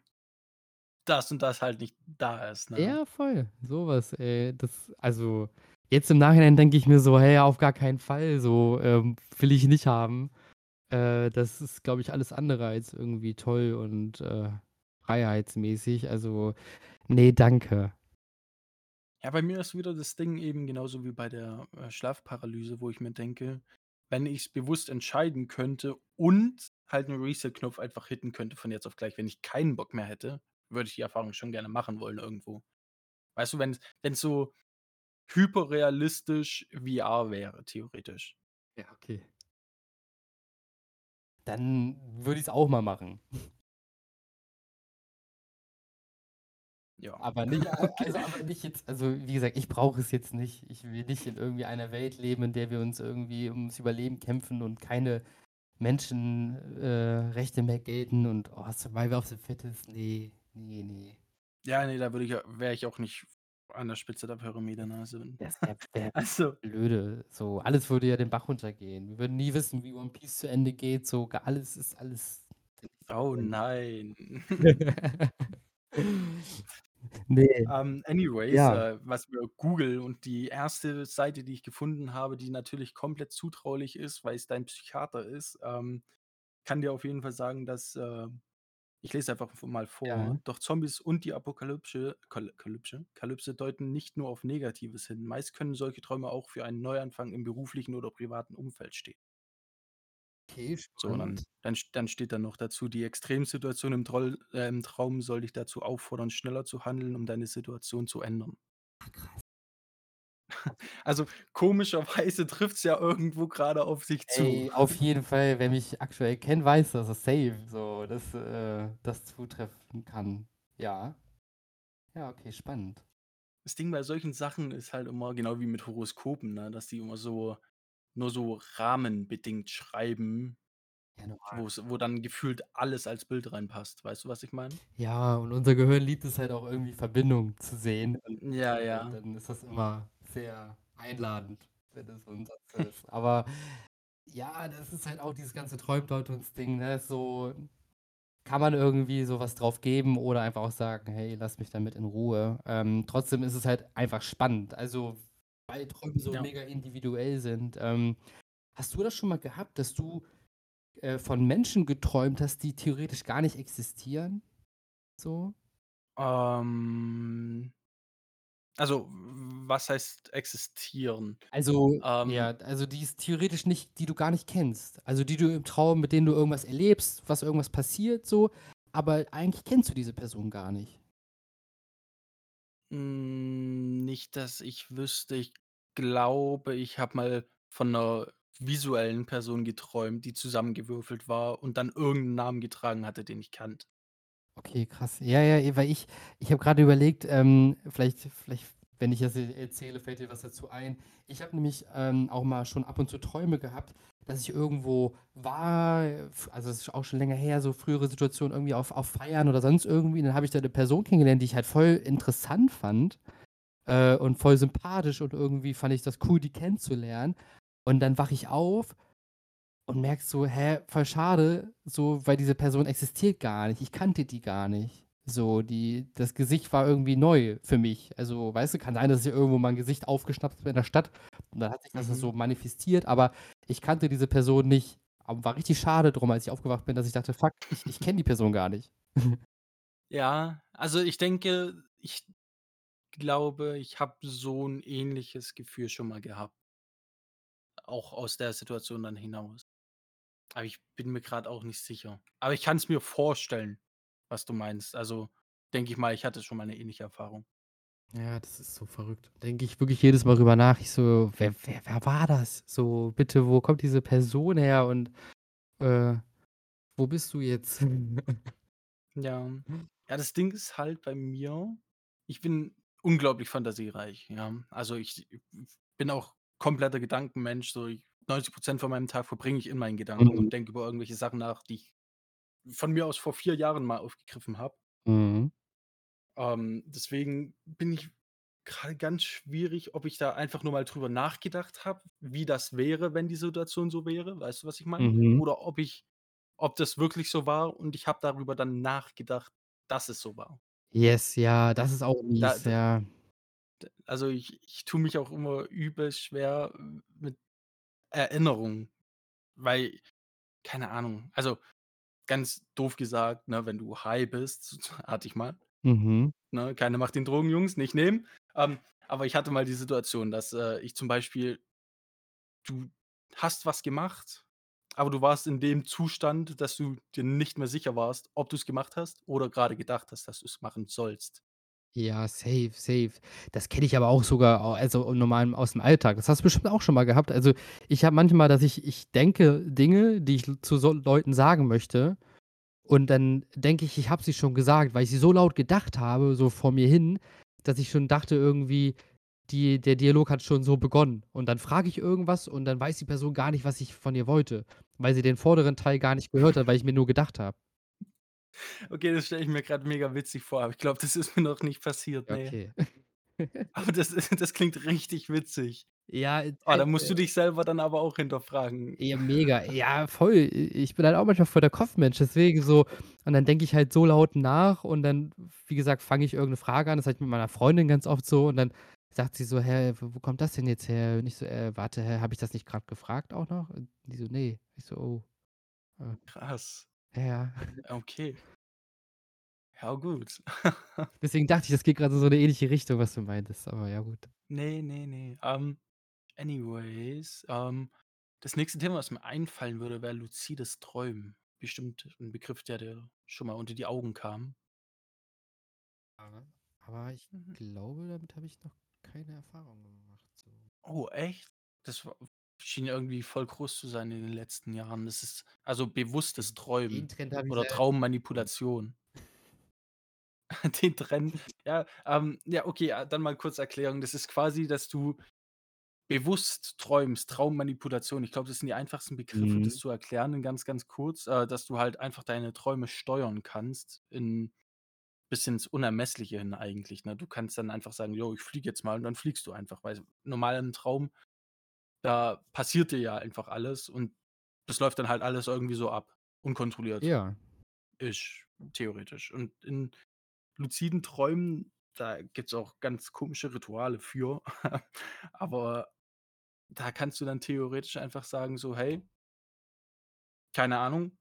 das und das halt nicht da ist, ne? Ja, voll, so was, ey. Das also, jetzt im Nachhinein denke ich mir so: „Hey, auf gar keinen Fall, so, ähm, will ich nicht haben.“ Äh, das ist, glaube ich, alles andere als irgendwie toll und, äh, freiheitsmäßig. Also, ne, danke. Ja, bei mir ist wieder das Ding eben genauso wie bei der, äh, Schlafparalyse, wo ich mir denke, wenn ich's bewusst entscheiden könnte und halt 'n Reset-Knopf einfach hitten könnte von jetzt auf gleich, wenn ich keinen Bock mehr hätte, würde ich die Erfahrung schon gerne machen wollen irgendwo. Weißt du, wenn wenn's so hyperrealistisch VR wäre, theoretisch. Ja, okay. Dann würde ich's auch mal machen. Ja, Aber nicht also, aber nicht jetzt also, wie gesagt, ich brauche es jetzt nicht. Ich will nicht in irgendwie einer Welt leben, in der wir uns irgendwie ums Überleben kämpfen und keine Menschen äh, mehr gelten und, oh, Survival of the Fittest, ne, ne, ne. Ja, ne, da würde ich wäre ich auch nicht an der Spitze der Pyramide, ne, also Das wäre also blöde. So, alles würde ja den Bach runtergehen. Wir würden nie wissen, wie One Piece zu Ende geht, so alles ist alles Oh nein. Ne. Ähm, anyways, Ja. äh, was mir Google und die 1. Seite, die ich gefunden habe, die natürlich komplett zutraulich ist, weil's dein Psychiater ist, ähm, kann dir auf jeden Fall sagen, dass, äh ich lese einfach mal Ja. vor: „Doch Zombies und die apokalypsche Kal kalypsche Kalypse deuten nicht nur auf Negatives hin. Meist können solche Träume auch für einen Neuanfang im beruflichen oder privaten Umfeld stehen.“ Okay, So, und spannend. dann dann st dann steht da noch dazu: „Die Extremsituation im Troll äh, im Traum soll dich dazu auffordern, schneller zu handeln, um deine Situation zu ändern.“ Ah, krass. Also, komischerweise trifft's ja irgendwo grade auf sich zu. Ey, auf jeden Fall, wer mich aktuell kennt, weiß das, das safe so, dass, äh, das zutreffen kann. Ja. Ja, okay, spannend. Das Ding bei solchen Sachen ist halt immer genau wie mit Horoskopen, ne, dass die immer so nur so rahmenbedingt schreiben, Ja, wo dann gefühlt alles als Bild reinpasst. Weißt du, was ich meine? Ja, und unser Gehirn liebt es halt auch irgendwie Verbindungen zu sehen und, Ja, ja. dann ist das immer sehr einladend, wenn das Satz ist. Aber ja, das ist halt auch dieses ganze Traumdeutungs-Ding, ne, so kann man irgendwie so was drauf geben oder einfach auch sagen: „Hey, lass mich damit in Ruhe.“ Ähm, trotzdem ist es halt einfach spannend, also, weil Träume so Ja. mega individuell sind. Ähm, hast du das schon mal gehabt, dass du, äh, von Menschen geträumt hast, die theoretisch gar nicht existieren, so? Ähm also, was heißt existieren? Also, Ähm ja, also, die es theoretisch nicht die du gar nicht kennst. Also, die du im Traum mit denen du irgendwas erlebst, was irgendwas passiert so, aber eigentlich kennst du diese Person gar nicht. Hm, nicht, dass ich wüsste. Ich glaube, ich habe mal von 'ner visuellen Person geträumt, die zusammengewürfelt war und dann irgend 'n Namen getragen hatte, den ich kannte. Okay, krass. Ja, ja, eh, weil ich ich habe grade überlegt, ähm, vielleicht vielleicht, wenn ich das erzähle, fällt dir was dazu ein. Ich habe nämlich, ähm, auch mal schon ab und zu Träume gehabt, dass ich irgendwo war, also, das ist auch schon länger her, so frühere Situation irgendwie auf auf Feiern oder sonst irgendwie. Dann habe ich da 'ne Person kennengelernt, die ich halt voll interessant fand, äh, und voll sympathisch und irgendwie fand ich das cool, die kennenzulernen. Und dann wache ich auf und merke so: „Hä, voll schade“, so, weil diese Person existiert gar nicht. Ich kannte die gar nicht. So, die das Gesicht war irgendwie neu für mich. Also, weißt du, kann sein, dass ich irgendwo mal 'n Gesicht aufgeschnappt habe in der Stadt und dann hat sich das Mhm. so manifestiert, aber ich kannte diese Person nicht. Aber war richtig schade drum, als ich aufgewacht bin, dass ich dachte: „Fuck, ich ich kenne die Person gar nicht.“ Ja, also, ich denke, ich glaube, ich habe so 'n ähnliches Gefühl schon mal gehabt. Auch aus der Situation dann hinaus. Aber ich bin mir grad auch nicht sicher. Aber ich kann's mir vorstellen, was du meinst. Also, denke ich mal, ich hatte schon mal 'ne ähnliche Erfahrung. Ja, das ist so verrückt. Denke ich wirklich jedes Mal drüber nach. Ich so: „Wer wer wer war das? So, bitte, wo kommt diese Person her und, äh, wo bist du jetzt?“ Ja. Ja, das Ding ist halt bei mir, ich bin unglaublich fantasiereich, ja. Also, ich bin auch kompletter Gedankenmensch, so ich 90 % von meinem Tag verbringe ich in meinen Gedanken Mhm. und denke über irgendwelche Sachen nach, die ich von mir aus vor 4 Jahren mal aufgegriffen habe. Mhm. Ähm, deswegen bin ich gerade ganz schwierig, ob ich da einfach nur mal drüber nachgedacht habe, wie das wäre, wenn die Situation so wäre. Weißt du, was ich meine? Mhm. Oder ob ich ob das wirklich so war und ich habe darüber dann nachgedacht, dass es so war. Yes, ja, das ist auch Da mies, d ja. also, ich ich tue mich auch immer übelst schwer mit Erinnerungen, weil keine Ahnung, also, ganz doof gesagt, ne, wenn du high bist, hatte ich mal, Mhm. ne, keine Macht den Drogen, Jungs, nicht nehmen. Ähm, aber ich hatte mal die Situation, dass, äh, ich zum Beispiel du hast was gemacht, aber du warst in dem Zustand, dass du dir nicht mehr sicher warst, ob du's gemacht hast oder grade gedacht hast, dass du's machen sollst. Ja, safe, safe. Das kenne ich aber auch sogar, also, normal aus'm Alltag. Das hast du bestimmt auch schon mal gehabt. Also, ich habe manchmal, dass ich ich denke Dinge, die ich zu so Leuten sagen möchte und dann denke ich, ich habe sie schon gesagt, weil ich sie so laut gedacht habe, so vor mir hin, dass ich schon dachte irgendwie, die der Dialog hat schon so begonnen. Und dann frage ich irgendwas und dann weiß die Person gar nicht, was ich von ihr wollte, weil sie den vorderen Teil gar nicht gehört hat, weil ich mir nur gedacht habe. Okay, das stelle ich mir grad mega witzig vor, aber ich glaube, das ist mir noch nicht passiert, Ja, ne. okay. Aber das das klingt richtig witzig. Ja, äh, Oh, da musst du dich selber dann aber auch hinterfragen. Ja, mega. Ja, voll. Ich bin halt auch manchmal voll der Kopfmensch, deswegen so und dann denke ich halt so laut nach und dann, wie gesagt, fange ich irgend 'ne Frage an. Das habe ich mit meiner Freundin ganz oft so und dann sagt sie so: „Hä, wo wo kommt das denn jetzt her?“ Und ich so: „Äh, warte, hä, habe ich das nicht grad gefragt auch noch?“ Und die so: „Ne.“ Ich so: „Oh.“ Äh. Krass. Ja. Okay. Ja, gut. Deswegen dachte ich, das geht grad in so 'ne ähnliche Richtung, was du meintest, aber ja, gut. Ne, ne, ne. Ähm, anyways, ähm, das nächste Thema, was mir einfallen würde, wäre luzides Träumen. Bestimmt 'n Begriff, der dir schon mal unter die Augen kam. Ja, aber ich Mhm. glaube, damit habe ich noch keine Erfahrung gemacht, so. Oh, echt? Das schien irgendwie voll groß zu sein in den letzten Jahren. Das ist also, bewusstes Den Träumen oder mitbekommen. Traummanipulation. Den Trend. Ja, ähm, ja, okay, ah, dann mal kurz Erklärung. Das ist quasi, dass du bewusst träumst, Traummanipulation. Ich glaube, das sind die einfachsten Begriffe, das Mhm. zu erklären ganz, ganz kurz, äh, dass du halt einfach deine Träume steuern kannst in bis ins Unermessliche hin eigentlich, ne? Du kannst dann einfach sagen: „Jo, ich fliege jetzt mal“, und dann fliegst du einfach, weil normal im Traum, da passiert dir ja einfach alles und das läuft dann halt alles irgendwie so ab, unkontrolliert. Ja. Ish, theoretisch. Und in luziden Träumen, da gibt's auch ganz komische Rituale für, aber da kannst du dann theoretisch einfach sagen so: „Hey“ „keine Ahnung,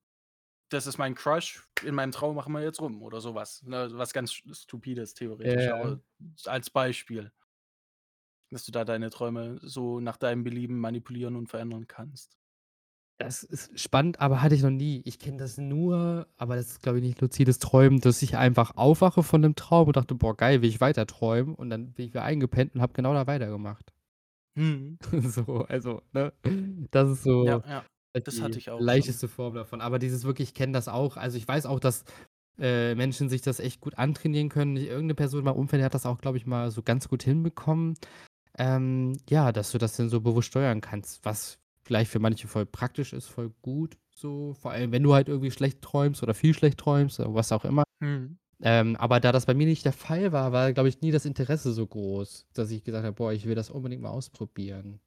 das ist mein Crush, in meinem Traum machen wir jetzt rum“, oder so was, ne? So was ganz Stupides theoretisch, aber als Beispiel. Dass du da deine Träume so nach deinem Belieben manipulieren und verändern kannst. Das ist spannend, aber hatte ich noch nie. Ich kenne das nur aber das ist, glaube ich, nicht luzides Träumen, dass ich einfach aufwache von 'nem Traum und dachte: „Boah, geil, will ich weiter träumen?“ Und dann bin ich wieder eingepennt und habe genau da weitergemacht. Mhm. So, also, ne? Das ist Ja, so ja, halt das hatte die ich auch schon. leichteste Form davon. Aber dieses wirklich ich kenne das auch. Also, ich weiß auch, dass, äh, Menschen sich das echt gut antrainieren können. Irgend 'ne Person in meinem Umfeld hat das auch, glaube ich, mal so ganz gut hinbekommen. Ähm, ja, dass du das dann so bewusst steuern kannst, was vielleicht für manche voll praktisch ist, voll gut so, vor allem, wenn du halt irgendwie schlecht träumst oder viel schlecht träumst oder was auch immer. Mhm. Ähm, aber da das bei mir nicht der Fall war, war, glaube ich, nie das Interesse so groß, dass ich gesagt habe: „Boah, ich will das unbedingt mal ausprobieren.“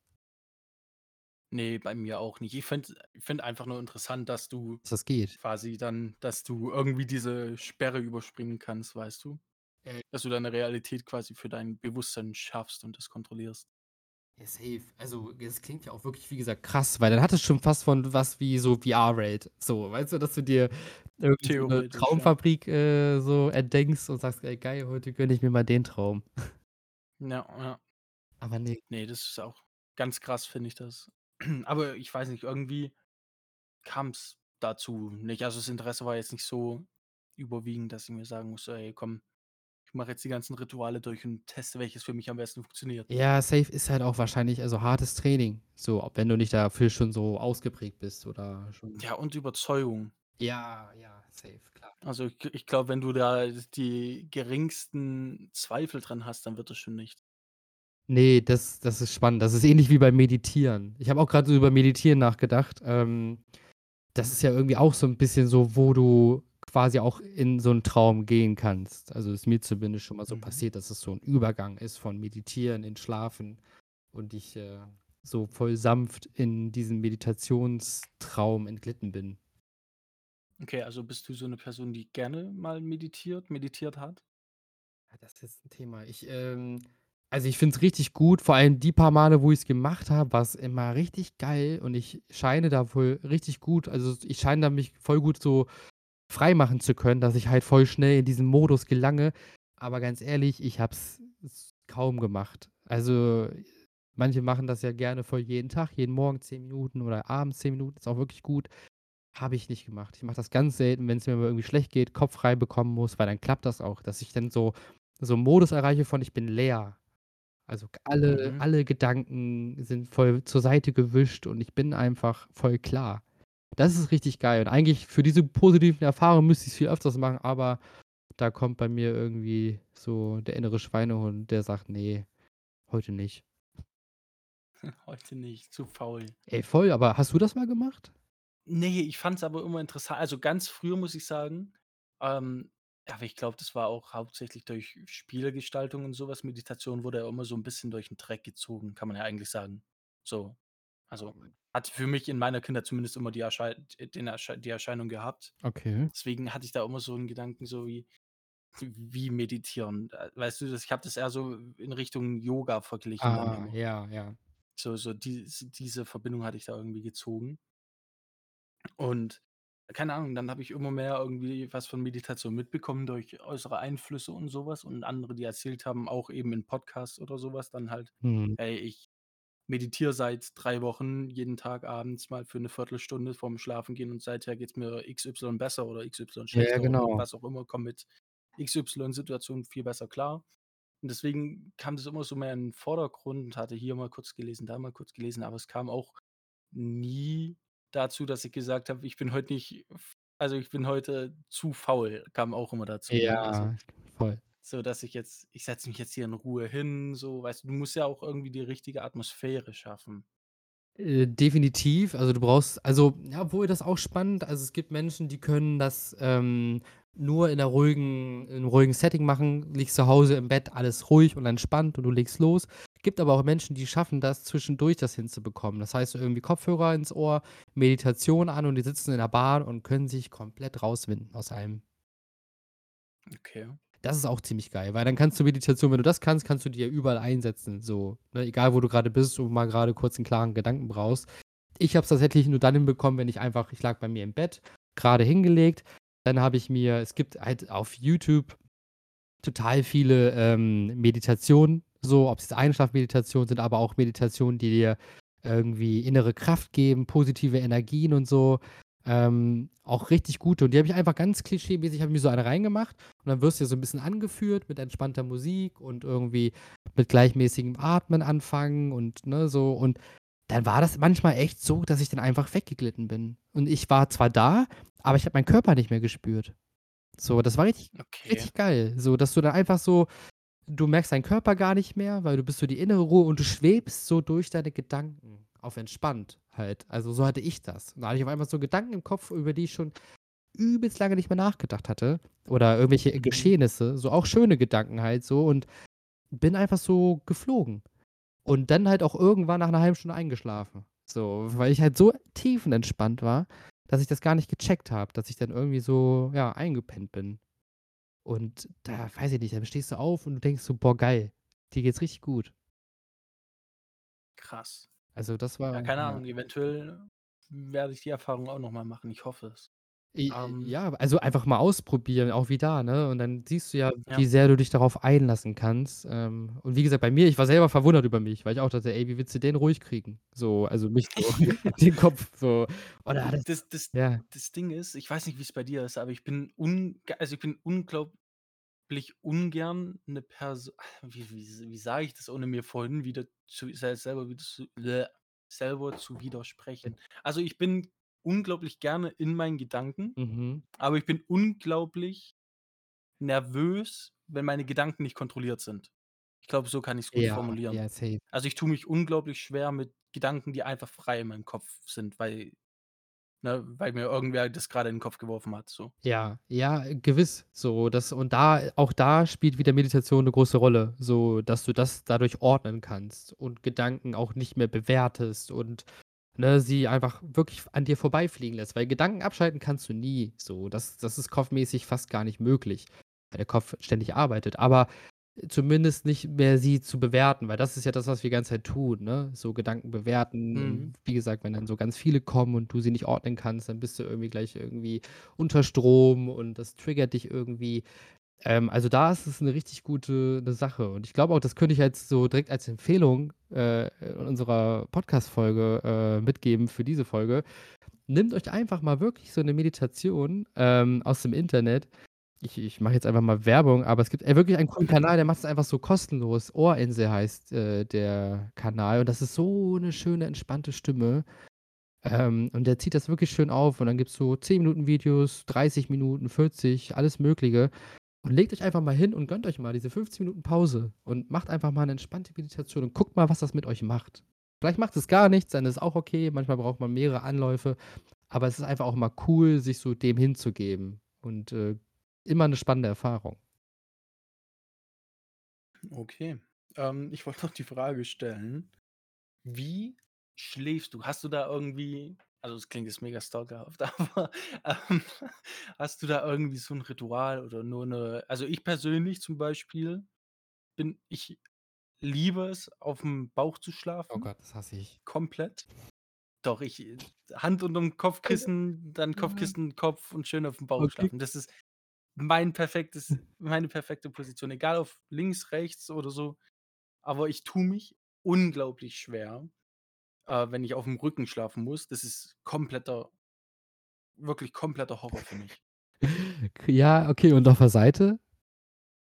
Ne, bei mir auch nicht. Ich finde ich finde einfach nur interessant, dass du Dass das geht. quasi dann dass du irgendwie diese Sperre überspringen kannst, weißt du? Äh Dass du deine Realität quasi für dein Bewusstsein schaffst und das kontrollierst. Ja, safe. Also, es klingt ja auch wirklich, wie gesagt, krass, weil dann hat es schon fast von was wie so VR-Welt. So, weißt du, dass du dir irgendwie so 'ne ja. Traumfabrik, äh, so erdenkst und sagst: „Ey, geil, heute gönne ich mir mal den Traum.“ Ja, ja. Aber ne. Ne, das ist auch ganz krass, finde ich das. Aber ich weiß nicht, irgendwie kam's dazu nicht. Also, das Interesse war jetzt nicht so überwiegend, dass ich mir sagen musste: „Ey, komm, ich mache jetzt die ganzen Rituale durch und teste, welches für mich am besten funktioniert.“ Ja, safe ist halt auch wahrscheinlich also, hartes Training, so, ob wenn du nicht dafür schon so ausgeprägt bist oder schon Ja, und Überzeugung. Ja, ja, safe, klar. Also, ich ich glaube, wenn du da die geringsten Zweifel dran hast, dann wird das schon nichts. Ne, das das ist spannend. Das ist ähnlich wie beim Meditieren. Ich habe auch grad so über Meditieren nachgedacht. Ähm, das ist ja irgendwie auch so 'n bisschen so, wo du quasi auch in so 'n Traum gehen kannst. Also, ist mir zumindest schon mal so Mhm. passiert, dass es so 'n Übergang ist von Meditieren in Schlafen und ich, äh, so voll sanft in diesen Meditationstraum entglitten bin. Okay, also bist du so 'ne Person, die gerne mal meditiert meditiert hat? Ja, das ist 'n Thema. Ich, ähm also, ich finde es richtig gut, vor allem die paar Male, wo ich's gemacht habe, war's immer richtig geil und ich scheine da wohl richtig gut also, ich scheine da mich voll gut so freimachen zu können, dass ich halt voll schnell in diesen Modus gelange. Aber ganz ehrlich, ich habe es kaum gemacht. Also, manche machen das ja gerne voll jeden Tag, jeden Morgen 10 Minuten oder abends 10 Minuten, ist auch wirklich gut. Habe ich nicht gemacht. Ich mache das ganz selten, wenn's mir mal irgendwie schlecht geht, Kopf frei bekommen muss, weil dann klappt das auch, dass ich dann so so 'n Modus erreiche von ich bin leer. Also, alle Mhm. alle Gedanken sind voll zur Seite gewischt und ich bin einfach voll klar. Das ist richtig geil und eigentlich für diese positiven Erfahrungen müsste ich's viel öfters machen, aber da kommt bei mir irgendwie so der innere Schweinehund, der sagt: „Ne, heute nicht.“ Heute nicht, zu faul. Ey, voll, aber hast du das mal gemacht? Ne, ich fand's aber immer interessa also, ganz früher muss ich sagen, ähm, aber ich glaube, das war auch hauptsächlich durch Spielegestaltung und so was. Meditation wurde ja immer so 'n bisschen durch 'n Dreck gezogen, kann man ja eigentlich sagen. So. Also, hat für mich in meiner Kindheit zumindest immer die den Erschei die Erscheinung gehabt. Okay. Deswegen hatte ich da immer so 'n Gedanken so wie wie meditieren? Äh, weißt du, das ich habe das eher so in Richtung Yoga verglichen Ah, ja, ja. So so dies diese Verbindung hatte ich da irgendwie gezogen. Und keine Ahnung, dann habe ich immer mehr irgendwie was von Meditation mitbekommen durch äußere Einflüsse und so was und andere, die erzählt haben, auch eben in Podcasts oder so was dann halt: Mhm. „Ey, ich meditiere seit 3 Wochen jeden Tag abends mal für 'ne Viertelstunde vorm Schlafengehen und seither geht's mir XY besser oder XY Ja, ja, schlechter oder genau. was auch immer, komme mit XY-Situation viel besser klar.“ Und deswegen kam das immer so mehr in 'n Vordergrund und hatte hier mal kurz gelesen, da mal kurz gelesen, aber es kam auch nie dazu, dass ich gesagt habe: „Ich bin heute nicht also, ich bin heute zu faul“, kam auch immer dazu, ne? Also, Ja, voll. So dass ich jetzt ich setze mich jetzt hier in Ruhe hin, so, weißt du? Du musst ja auch irgendwie die richtige Atmosphäre schaffen. Äh, definitiv. Also, du brauchst also, ja, obwohl das auch spannend also, es gibt Menschen, die können das, ähm, nur in 'ner ruhigen in 'nem ruhigen Setting machen, liegst zu Hause im Bett, alles ruhig und entspannt und du legst los. Gibt aber auch Menschen, die schaffen das, zwischendurch das hinzubekommen. Das heißt, irgendwie Kopfhörer ins Ohr, Meditation an und die sitzen in der Bahn und können sich komplett rauswinden aus allem. Okay. Das ist auch ziemlich geil, weil dann kannst du Meditation wenn du das kannst, kannst du die ja überall einsetzen, so, ne? Egal, wo du grade bist und mal grade kurz 'n klaren Gedanken brauchst. Ich habe es tatsächlich nur dann hinbekommen, wenn ich einfach ich lag bei mir im Bett, grade hingelegt. Dann habe ich mir es gibt halt auf YouTube total viele, ähm, Meditationen, so, ob's jetzt Einschlafmeditationen sind, aber auch Meditationen, die dir irgendwie innere Kraft geben, positive Energien und so. Ähm, auch richtig gute und die habe ich einfach ganz klischeemäßig habe ich mir so eine reingemacht und dann wirst du ja so 'n bisschen angeführt mit entspannter Musik und irgendwie mit gleichmäßigem Atmen anfangen und, ne, so. Und dann war das manchmal echt so, dass ich dann einfach weggeglitten bin. Und ich war zwar da, aber ich habe meinen Körper nicht mehr gespürt. So, das war richtig Okay. richtig geil, so, dass du dann einfach so du merkst deinen Körper gar nicht mehr, weil du bist so die innere Ruhe und du schwebst so durch deine Gedanken auf entspannt halt. Also, so hatte ich das. Da hatte ich auf einmal so Gedanken im Kopf, über die ich schon übelst lange nicht mehr nachgedacht hatte oder irgendwelche Mhm. Geschehnisse, so auch schöne Gedanken halt so und bin einfach so geflogen. Und dann halt auch irgendwann nach 'ner halben Stunde eingeschlafen. So, weil ich halt so tiefenentspannt war, dass ich das gar nicht gecheckt habe, dass ich dann irgendwie so, ja, eingepennt bin. Und da weiß ich nicht, dann stehst du auf und du denkst so: „Boah, geil, dir geht's richtig gut.“ Krass. Also, das Ja, war keine ja. Ahnung, eventuell werde ich die Erfahrung auch noch mal machen. Ich hoffe es. J Ähm ja, also, einfach mal ausprobieren, auch wie da, ne? Und dann siehst du ja, wie Ja. sehr du dich darauf einlassen kannst. Ähm, und wie gesagt, bei mir ich war selber verwundert über mich, weil ich auch dachte: „Ey, wie willst du den ruhig kriegen?“ So, also, mich so den Kopf so. Und da hat Das das ja. das Ding ist, ich weiß nicht, wie's bei dir ist, aber ich bin un also, ich bin unglaublich ungern 'ne Perso wie wie wie sage ich das, ohne mir vorhin wieder zu sel selber wieder zu selber zu widersprechen? Also, ich bin unglaublich gerne in meinen Gedanken, Mhm. aber ich bin unglaublich nervös, wenn meine Gedanken nicht kontrolliert sind. Ich glaube, so kann ich's gut Ja, formulieren. ja. Also, ich tue mich unglaublich schwer mit Gedanken, die einfach frei in meinem Kopf sind, weil ne, weil mir irgendwer das gerade in den Kopf geworfen hat, so. Ja, ja, gewiss, so das und da auch da spielt wieder Meditation 'ne große Rolle, so dass du das dadurch ordnen kannst und Gedanken auch nicht mehr bewertest und, ne, sie einfach wirklich an dir vorbeifliegen lässt, weil Gedanken abschalten kannst du nie so. Das das ist kopfmäßig fast gar nicht möglich, weil der Kopf ständig arbeitet. Aber zumindest nicht mehr sie zu bewerten, weil das ist ja das, was wir die ganze Zeit tun, ne? So Gedanken bewerten Mhm. wie gesagt, wenn dann so ganz viele kommen und du sie nicht ordnen kannst, dann bist du irgendwie gleich irgendwie unter Strom und das triggert dich irgendwie. Ähm, also da ist es 'ne richtig gute 'ne Sache und ich glaube auch, das könnte ich jetzt so direkt als Empfehlung, äh, in unserer Podcast-Folge, äh, mitgeben für diese Folge. Nehmt euch einfach mal wirklich so 'ne Meditation, ähm, aus dem Internet. Ich ich mache jetzt einfach mal Werbung, aber es gibt, ey, wirklich einen coolen Kanal, der macht es einfach so kostenlos. Ohrinsel heißt, äh, der Kanal und das ist so 'ne schöne, entspannte Stimme. Ähm, und der zieht das wirklich schön auf und dann gibt's so 10 Minuten Videos, 30 Minuten, 40, alles Mögliche. Und legt euch einfach mal hin und gönnt euch mal diese 15 Minuten Pause und macht einfach mal 'ne entspannte Meditation und guckt mal, was das mit euch macht. Vielleicht macht es gar nichts, dann ist auch okay. Manchmal braucht man mehrere Anläufe, aber es ist einfach auch mal cool, sich so dem hinzugeben und, äh, immer 'ne spannende Erfahrung. Okay. Ähm, ich wollte noch die Frage stellen: Wie schläfst du? Hast du da irgendwie also, es klingt jetzt mega stalkerhaft, aber, ähm, hast du da irgendwie so 'n Ritual oder nur 'ne also, ich persönlich zum Beispiel bin ich liebe es, aufm Bauch zu Oh schlafen. Gott, das hasse ich. Komplett. Doch, ich Hand unterm Kopfkissen, dann Kopfkissen, Kopf und schön aufm Bauch Okay. schlafen. Das ist mein perfektes meine perfekte Position, egal auf links, rechts oder so. Aber ich tue mich unglaublich schwer, äh, wenn ich aufm Rücken schlafen muss. Das ist kompletter wirklich kompletter Horror für mich. Ja, okay, und auf der Seite?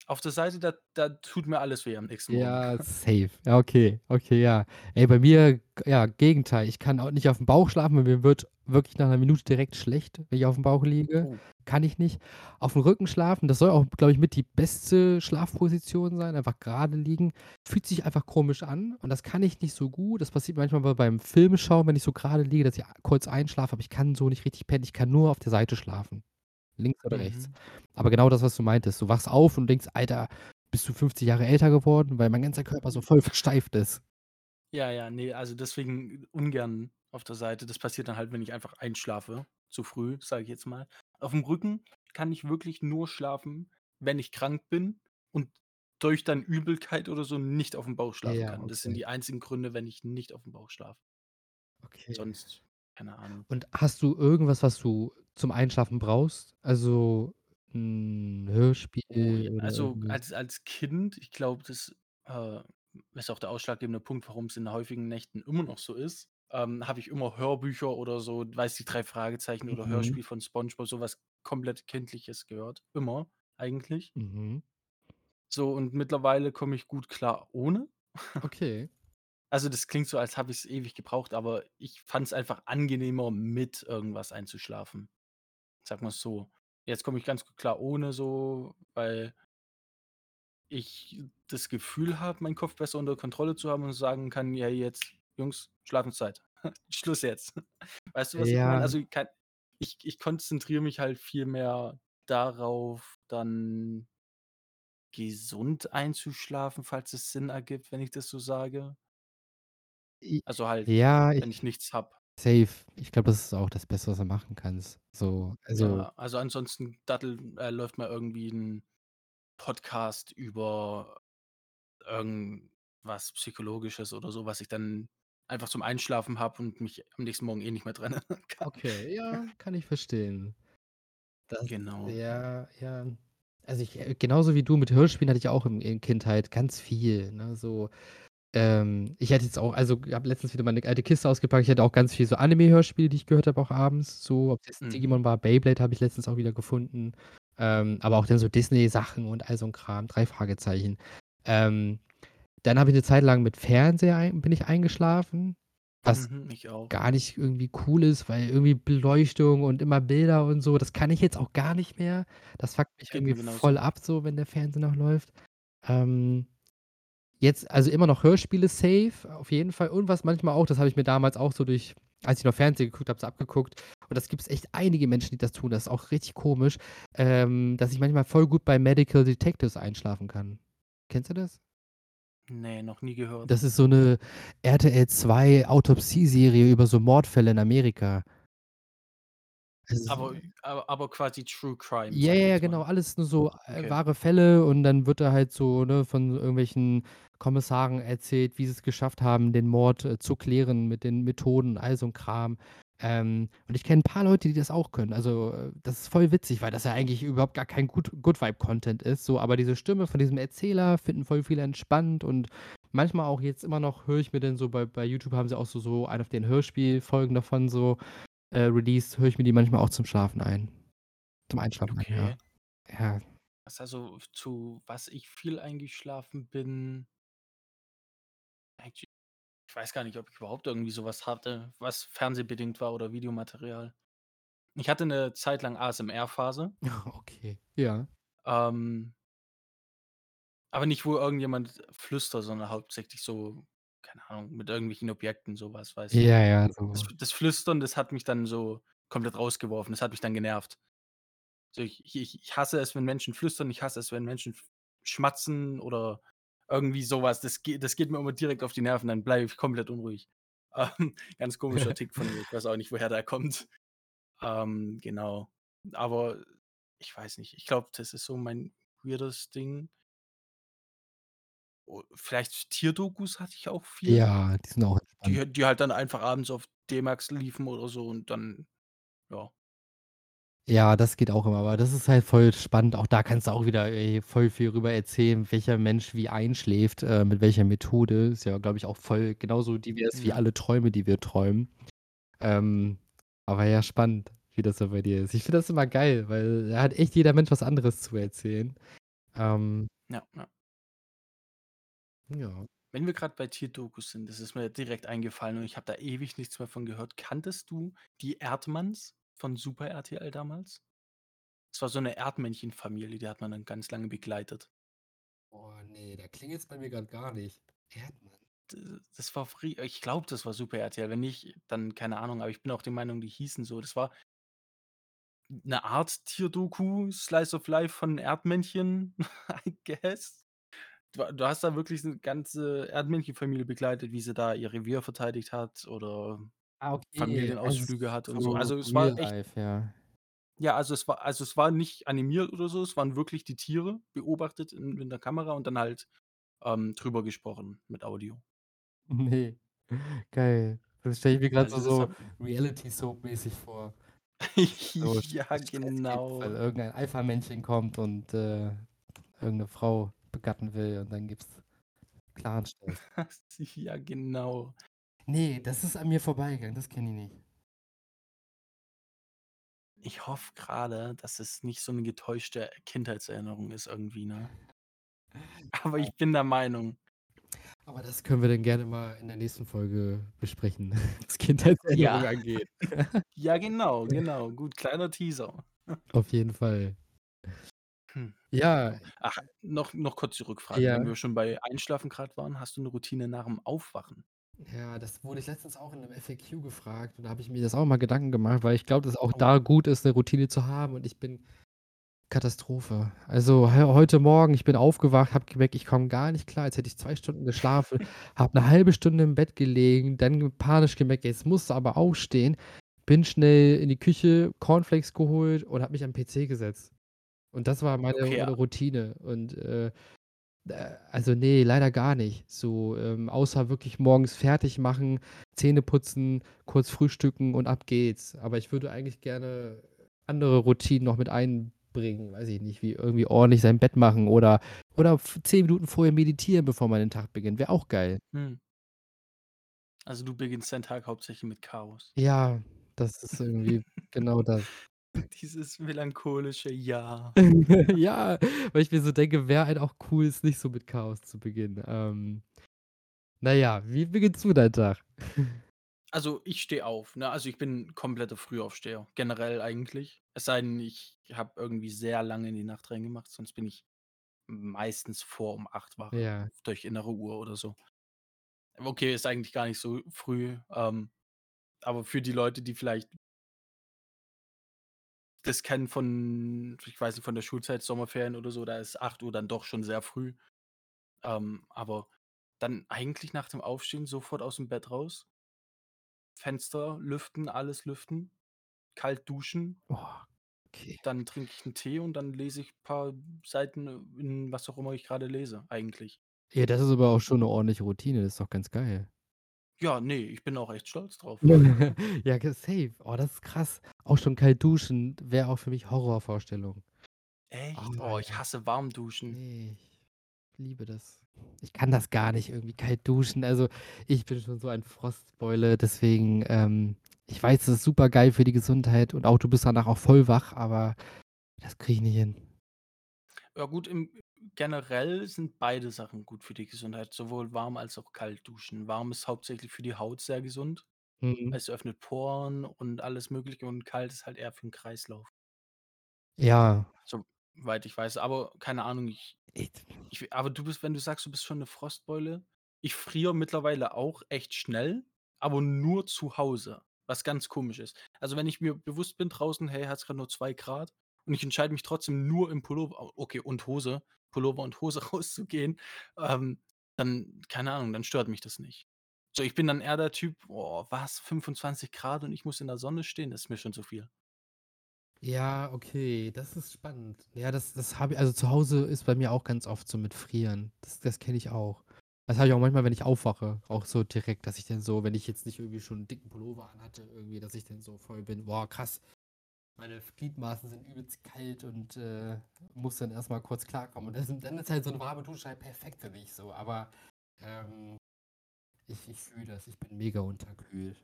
Auf der Seite, da da tut mir alles weh am nächsten Morgen. Ja, safe. Ja, okay, okay, ja. Ey, bei mir, ja, Gegenteil. Ich kann auch nicht aufm Bauch schlafen, weil mir wird wirklich nach 'ner Minute direkt schlecht, wenn ich aufm Bauch liege. Oh. Kann ich nicht. Aufm Rücken schlafen, das soll auch, glaube ich, mit die beste Schlafposition sein, einfach gerade liegen. Fühlt sich einfach komisch an und das kann ich nicht so gut. Das passiert manchmal bei beim Filme schauen, wenn ich so gerade liege, dass ich kurz einschlafe, aber ich kann so nicht richtig pennen. Ich kann nur auf der Seite schlafen, links oder rechts. Mhm. Aber genau das, was du meintest. Du wachst auf und denkst: „Alter, bist du 50 Jahre älter geworden?“ Weil mein ganzer Körper so voll versteift ist. Ja, ja, ne, also, deswegen ungern auf der Seite. Das passiert dann halt, wenn ich einfach einschlafe, zu früh, sage ich jetzt mal. Aufm Rücken kann ich wirklich nur schlafen, wenn ich krank bin und durch dann Übelkeit oder so nicht aufm Bauch schlafen Ja, kann. Das sind okay. die einzigen Gründe, wenn ich nicht aufm Bauch schlafe. Okay. Sonst keine Ahnung. Und hast du irgendwas, was du zum Einschlafen brauchst? Also, 'n Oh Hörspiel ja, oder also, irgendwas? als als Kind, ich glaube, das, äh, ist auch der ausschlaggebende Punkt, warum's in häufigen Nächten immer noch so ist, ähm, habe ich immer Hörbücher oder so, weiß die 3 Fragezeichen oder Mhm. Hörspiel von SpongeBob, so was komplett Kindliches gehört, immer eigentlich. Mhm. So, und mittlerweile komme ich gut klar ohne. Okay. Also, das klingt so, als habe ich's ewig gebraucht, aber ich fand's einfach angenehmer, mit irgendwas einzuschlafen. Sagen wir's so. Jetzt komme ich ganz klar ohne so, weil ich das Gefühl habe, meinen Kopf besser unter Kontrolle zu haben und sagen kann: „Ja, jetzt Jungs, Schlafenszeit. Schluss jetzt.“ Weißt du, was ich meine? Ja. Also, kei ich ich konzentriere mich halt viel mehr darauf, dann gesund einzuschlafen, falls es Sinn ergibt, wenn ich das so sage. Also, halt, ja, wenn ich ich nichts habe. Safe. Ich glaube, das ist auch das Beste, was du machen kannst. So, also Ja, also, ansonsten dattelt äh, läuft mal irgendwie 'n Podcast über irgendwas Psychologisches oder so, was ich dann einfach zum Einschlafen habe und mich am nächsten Morgen eh nicht mehr dran erinnern kann. Okay, ja, kann ich verstehen. Das Genau. ja, ja. Also, ich äh, genauso wie du mit Hörspielen hatte ich auch in in Kindheit ganz viel, ne, so. Ähm, ich hätte jetzt auch also, habe letztens wieder meine alte Kiste ausgepackt. Ich hatte auch ganz viel so Anime-Hörspiele, die ich gehört habe, auch abends, so, ob's jetzt Mhm. Digimon war, Beyblade habe ich letztens auch wieder gefunden. Ähm, aber auch dann so Disney-Sachen und all so 'n Kram, 3 Fragezeichen. Ähm, dann habe ich 'ne Zeit lang mit Fernseher ein bin ich eingeschlafen, was Mhm, ich auch. gar nicht irgendwie cool ist, weil irgendwie Beleuchtung und immer Bilder und so, das kann ich jetzt auch gar nicht mehr. Das fuckt mich Geht irgendwie mir voll genauso. ab so, wenn der Fernseher noch läuft. Ähm, jetzt also, immer noch Hörspiele safe, auf jeden Fall. Und was manchmal auch das habe ich mir damals auch so durch als ich noch Fernsehen geguckt habe, so abgeguckt. Und das gibt es echt einige Menschen, die das tun. Das ist auch richtig komisch, ähm, dass ich manchmal voll gut bei Medical Detectives einschlafen kann. Kennst du das? Ne, noch nie gehört. Das ist so 'ne RTL 2 Autopsieserie über so Mordfälle in Amerika. Aber aber aber quasi True Crime, Ja, ja, ja, genau, alles nur so, äh, Okay. wahre Fälle und dann wird da halt so, ne, von irgendwelchen Kommissaren erzählt, wie sie's geschafft haben, den Mord, äh, zu klären mit den Methoden, all so 'n Kram. Ähm, und ich kenne 'n paar Leute, die das auch können. Also, äh, das ist voll witzig, weil das ja eigentlich überhaupt gar kein Good Good Vibe Content ist, so, aber diese Stimme von diesem Erzähler finden voll viele entspannt und manchmal auch jetzt immer noch höre ich mir dann so bei bei YouTube haben sie auch so so eine auf den Hörspielfolgen davon so, äh, released, höre ich mir die manchmal auch zum Schlafen ein. Zum Einschlafen ein, ja. Okay. Ja. Was also zu was ich viel eingeschlafen bin ich weiß gar nicht, ob ich überhaupt irgendwie so was hatte, was fernsehbedingt war oder Videomaterial. Ich hatte 'ne Zeit lang ASMR-Phase. Okay, ja. Ähm aber nicht, wo irgendjemand flüstert, sondern hauptsächlich so, keine Ahnung, mit irgendwelchen Objekten, so was, weißt du? Ja, ja, Das so. das Flüstern, das hat mich dann so komplett rausgeworfen. Das hat mich dann genervt. So, ich ich ich hasse es, wenn Menschen flüstern, ich hasse es, wenn Menschen schmatzen oder irgendwie so was. Das geht das geht mir immer direkt auf die Nerven, dann bleibe ich komplett unruhig. Ähm, ganz komischer Tick von mir. Ich weiß auch nicht, woher der kommt. Ähm, genau. Aber ich weiß nicht. Ich glaube, das ist so mein weirdes Ding. O vielleicht Tierdokus hatte ich auch viel. Ja, die sind auch entspannt. Die die halt dann einfach abends auf D-Max liefen oder so und dann ja. Ja, das geht auch immer, aber das ist halt voll spannend. Auch da kannst du auch wieder, ey, voll viel rüber erzählen, welcher Mensch wie einschläft, äh, mit welcher Methode. Ist ja, glaube ich, auch voll genauso divers wie Ja. alle Träume, die wir träumen. Ähm, aber ja, spannend, wie das so bei dir ist. Ich finde das immer geil, weil da hat echt jeder Mensch was anderes zu erzählen. Ähm Ja, ja. Ja. Wenn wir grad bei Tierdokus sind, das ist mir direkt eingefallen und ich habe da ewig nichts mehr von gehört. Kanntest du die Erdmanns von Super RTL damals? Das war so 'ne Erdmännchenfamilie, die hat man dann ganz lange begleitet. Oh, ne, da klingelt's bei mir grad gar nicht. Erdmann. Das war ich glaube, das war Super RTL. Wenn nicht, dann keine Ahnung, aber ich bin auch der Meinung, die hießen so. Das war 'ne Art Tierdoku, Slice of Life von Erdmännchen, I guess. Du ha du hast da wirklich 'ne ganze Erdmännchenfamilie begleitet, wie sie da ihr Revier verteidigt hat oder Ah, okay. Also, Familienausflüge hat und so. so Also, es war echt life, ja. Ja, also, es war also, es war nicht animiert oder so, es waren wirklich die Tiere beobachtet in in der Kamera und dann halt, ähm, drüber gesprochen mit Audio. Ne, geil. Das stelle ich mir grad so Also, so hat Reality Soap mäßig vor. So Ja, gibt, weil genau. irgendein Alpha-Männchen kommt und, äh, irgend 'ne Frau begatten will und dann gibt's klaren Stress. Ja, genau. Ne, das ist an mir vorbeigegangen, das kenne ich nicht. Ich hoffe grade, dass es nicht so 'ne getäuschte Kindheitserinnerung ist irgendwie, ne? Aber ich bin der Meinung. Aber das können wir dann gerne mal in der nächsten Folge besprechen, was Kindheitserinnerungen Ja. angeht. Ja, genau, genau. Gut, kleiner Teaser. Auf jeden Fall. Hm, Ja. genau. Ach, noch noch kurz die Rückfrage, Ja. wenn wir schon bei Einschlafen grad waren. Hast du 'ne Routine nach'm Aufwachen? Ja, das wurde ich letztens auch in 'nem FAQ gefragt und da habe ich mir das auch mal Gedanken gemacht, weil ich glaube, dass auch Oh. da gut ist, 'ne Routine zu haben und ich bin Katastrophe. Also, he heute Morgen, ich bin aufgewacht, habe gemerkt, ich komme gar nicht klar, als hätte ich 2 Stunden geschlafen, habe 'ne 1/2 Stunde im Bett gelegen, dann panisch gemerkt: „Jetzt musst du aber aufstehen.“ Bin schnell in die Küche, Cornflakes geholt und habe mich 'n PC gesetzt. Und das war meine Okay, meine. Routine und, äh, äh, also, ne, leider gar nicht. So, ähm, außer wirklich morgens fertigmachen, Zähne putzen, kurz frühstücken und ab geht's. Aber ich würde eigentlich gerne andere Routinen noch mit einbringen, weiß ich nicht, wie irgendwie ordentlich sein Bett machen oder oder 10 Minuten vorher meditieren, bevor man den Tag beginnt, wäre auch geil. Mhm. Also, du beginnst deinen Tag hauptsächlich mit Chaos. Ja, das ist irgendwie genau das. Dieses melancholische Ja. Ja, weil ich mir so denke, wäre halt auch cool, es nicht so mit Chaos zu beginnen. Ähm, na ja, wie beginnst du deinen Tag? Also, ich stehe auf, ne? Also, ich bin kompletter Frühaufsteher, generell eigentlich. Es sei denn, ich habe irgendwie sehr lange in die Nacht reingemacht, sonst bin ich meistens vor um 8 wach Ja. durch innere Uhr oder so. Okay, ist eigentlich gar nicht so früh, ähm, aber für die Leute, die vielleicht das kennen von, ich weiß nicht, von der Schulzeit, Sommerferien oder so, da ist 8 Uhr dann doch schon sehr früh. Ähm, aber dann eigentlich nach dem Aufstehen sofort aus dem Bett raus, Fenster lüften, alles lüften, kalt duschen, Oh, okay. dann trinke ich einen Tee und dann lese ich ein paar Seiten in was auch immer ich gerade lese, eigentlich. Ja, das ist aber auch schon eine ordentliche Routine, das ist doch ganz geil. Ja, nee, ich bin auch echt stolz drauf. Ja, ge safe. Oh, das ist krass. Auch schon kalt duschen wäre auch für mich Horrorvorstellung. Echt? Oh, Oh, ich ja. hasse warm duschen. Ne, ich liebe das. Ich kann das gar nicht irgendwie kalt duschen. Also, ich bin schon so ein Frostbeule, deswegen, ähm ich weiß, es ist super geil für die Gesundheit und auch du bist danach auch voll wach, aber das kriege ich nicht hin. Ja gut, im generell sind beide Sachen gut für die Gesundheit, sowohl warm als auch kalt duschen. Warm ist hauptsächlich für die Haut sehr gesund. Mhm. Es öffnet Poren und alles Mögliche und kalt ist halt eher für den Kreislauf. Ja. Soweit ich weiß, aber keine Ahnung, ich Ich ich aber du bist wenn du sagst, du bist schon 'ne Frostbeule ich friere mittlerweile auch echt schnell, aber nur zu Hause, was ganz komisch ist. Also, wenn ich mir bewusst bin draußen: „Hey, hat's grad nur 2 Grad“ und ich entscheide mich trotzdem nur im Pullover okay, und Hose Pullover und Hose rauszugehen, ähm, dann keine Ahnung, dann stört mich das nicht. So, ich bin dann eher der Typ: „Oh, was, 25 Grad und ich muss in der Sonne stehen?“ Das ist mir schon zu viel. Ja, okay, das ist spannend. Ja, das das habe ich also, zu Hause ist bei mir auch ganz oft so mit Frieren. Das das kenne ich auch. Das habe ich auch manchmal, wenn ich aufwache, auch so direkt, dass ich dann so, wenn ich jetzt nicht irgendwie schon 'n dicken Pullover anhatte irgendwie, dass ich dann so voll bin: „Boah, krass, meine Gliedmaßen sind übelst kalt und, äh, muss dann erst mal kurz klarkommen.“ Und das dann ist halt so 'ne warme Dusche halt perfekt für mich so, aber, ähm, ich ich fühle das. Ich bin mega unterkühlt.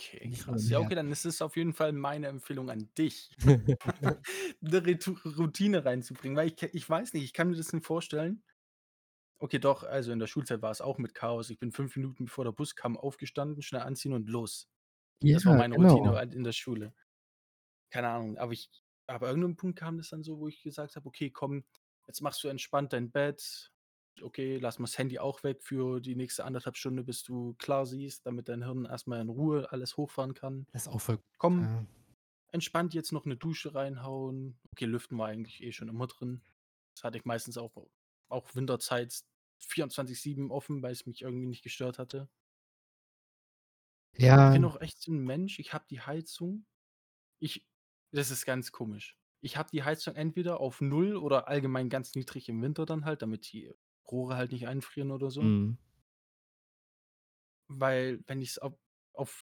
Okay, krass. Ja, okay, dann ist es auf jeden Fall meine Empfehlung an dich, 'ne Ritu Routine reinzubringen, weil ich ich weiß nicht, ich kann mir das nicht vorstellen. Okay, doch, also, in der Schulzeit war es auch mit Chaos. Ich bin 5 Minuten bevor der Bus kam, aufgestanden, schnell anziehen und los. Das war Ja, meine Routine genau. halt in der Schule. Keine Ahnung, aber ich ab irgendeinem Punkt kam das dann so, wo ich gesagt habe: „Okay, komm, jetzt machst du entspannt dein Bett. Okay, lass mal das Handy auch weg für die nächste 1 1/2 Stunde, bis du klar siehst, damit dein Hirn erst mal in Ruhe alles hochfahren kann. Das ist auch voll Komm, ja. entspannt jetzt noch 'ne Dusche reinhauen.“ Okay, Lüften war eigentlich eh schon immer drin. Das hatte ich meistens auch auch Winterzeit 24/7 offen, weil's mich irgendwie nicht gestört hatte. Ich Ja. bin auch echt so 'n Mensch, ich habe die Heizung ich das ist ganz komisch. Ich habe die Heizung entweder auf 0 oder allgemein ganz niedrig im Winter dann halt, damit die Rohre halt nicht einfrieren oder so. Mhm. Weil, wenn ich's auf auf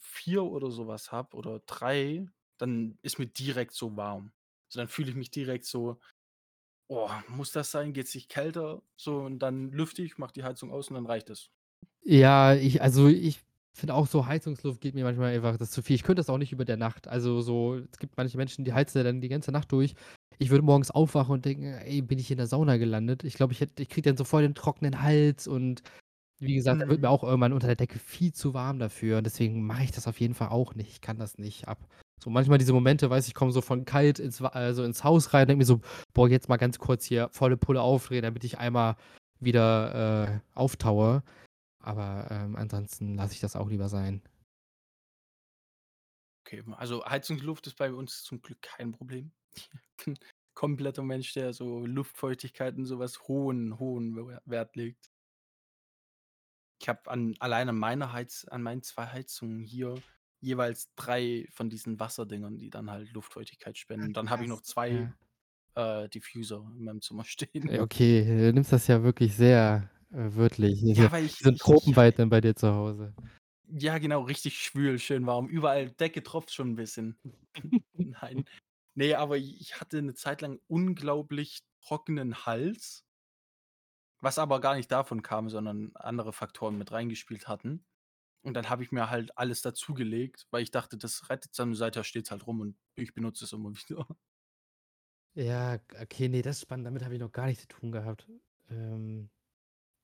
4 oder so was habe oder 3, dann ist mir direkt so warm. So, dann fühle ich mich direkt so: „Oh, muss das sein? Geht's nicht kälter?“ So, und dann lüfte ich, mache die Heizung aus und dann reicht es. Ja, ich also, ich finde auch so Heizungsluft geht mir manchmal einfach das zu viel. Ich könnte das auch nicht über der Nacht. Also, so es gibt manche Menschen, die heizen ja dann die ganze Nacht durch. Ich würde morgens aufwachen und denken: „Ey, bin ich in der Sauna gelandet?“ Ich glaube, ich ich kriege dann so voll den trockenen Hals und wie gesagt, da wird mir Mhm. auch irgendwann unter der Decke viel zu warm dafür und deswegen mache ich das auf jeden Fall auch nicht. Ich kann das nicht ab. So manchmal diese Momente, weißt du, ich komme so von kalt ins also, ins Haus rein, denke mir so: „Boah, jetzt mal ganz kurz hier volle Pulle aufdrehen, damit ich einmal wieder, äh, auftaue.“ Aber, ähm, ansonsten lasse ich das auch lieber sein. Okay, also, Heizungsluft ist bei uns zum Glück kein Problem. Ich bin kompletter Mensch, der so Luftfeuchtigkeit und so was hohen, hohen We Wert legt. Ich habe an allein an meiner Heiz an meinen 2 Heizungen hier jeweils 3 von diesen Wasserdingern, die dann halt Luftfeuchtigkeit spenden. Dann habe ich noch. 2, Ja. äh, Diffuser in meinem Zimmer stehen. Okay, du nimmst das ja wirklich sehr, äh, wörtlich. Hier Ja, weil ich so 'n ich ich Tropenwald dann bei dir zu Hause. Ja, genau, richtig schwül, schön warm. Überall Decke tropft schon 'n bisschen. Nein. Ne, aber ich hatte 'ne Zeit lang unglaublich trockenen Hals was aber gar nicht davon kam, sondern andere Faktoren mit reingespielt hatten. Und dann habe ich mir halt alles dazugelegt, weil ich dachte, das rettet's dann. Seither steht's halt rum und ich benutze es immer wieder. Ja, okay, ne, das ist spannend. Damit habe ich noch gar nichts zu tun gehabt. Ähm,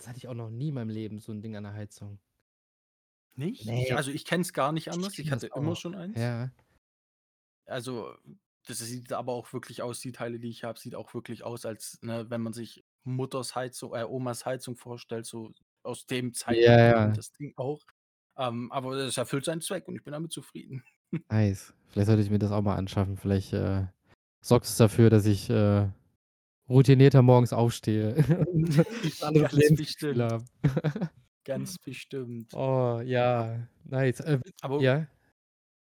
das hatte ich auch noch nie in meinem Leben, so 'n Ding an der Heizung. Nicht? Ich Ne. also, ich kenne es gar nicht Ich anders. Ich das hatte immer schon eins. Ja. Also, das sieht aber auch wirklich aus die Teile, die ich habe, sieht auch wirklich aus, als, ne, wenn man sich Mutters Heizung äh, Omas Heizung vorstellt, so aus dem Ja, Zeitalter kommt ja. das Ding auch. Ähm, aber es erfüllt seinen Zweck und ich bin damit zufrieden. Nice. Vielleicht sollte ich mir das auch mal anschaffen. Vielleicht äh, sorgt es dafür, dass ich äh, routinierter morgens aufstehe anderes Ganz bestimmt. Ganz bestimmt. Oh, ja, nice. Äh, Aber ja?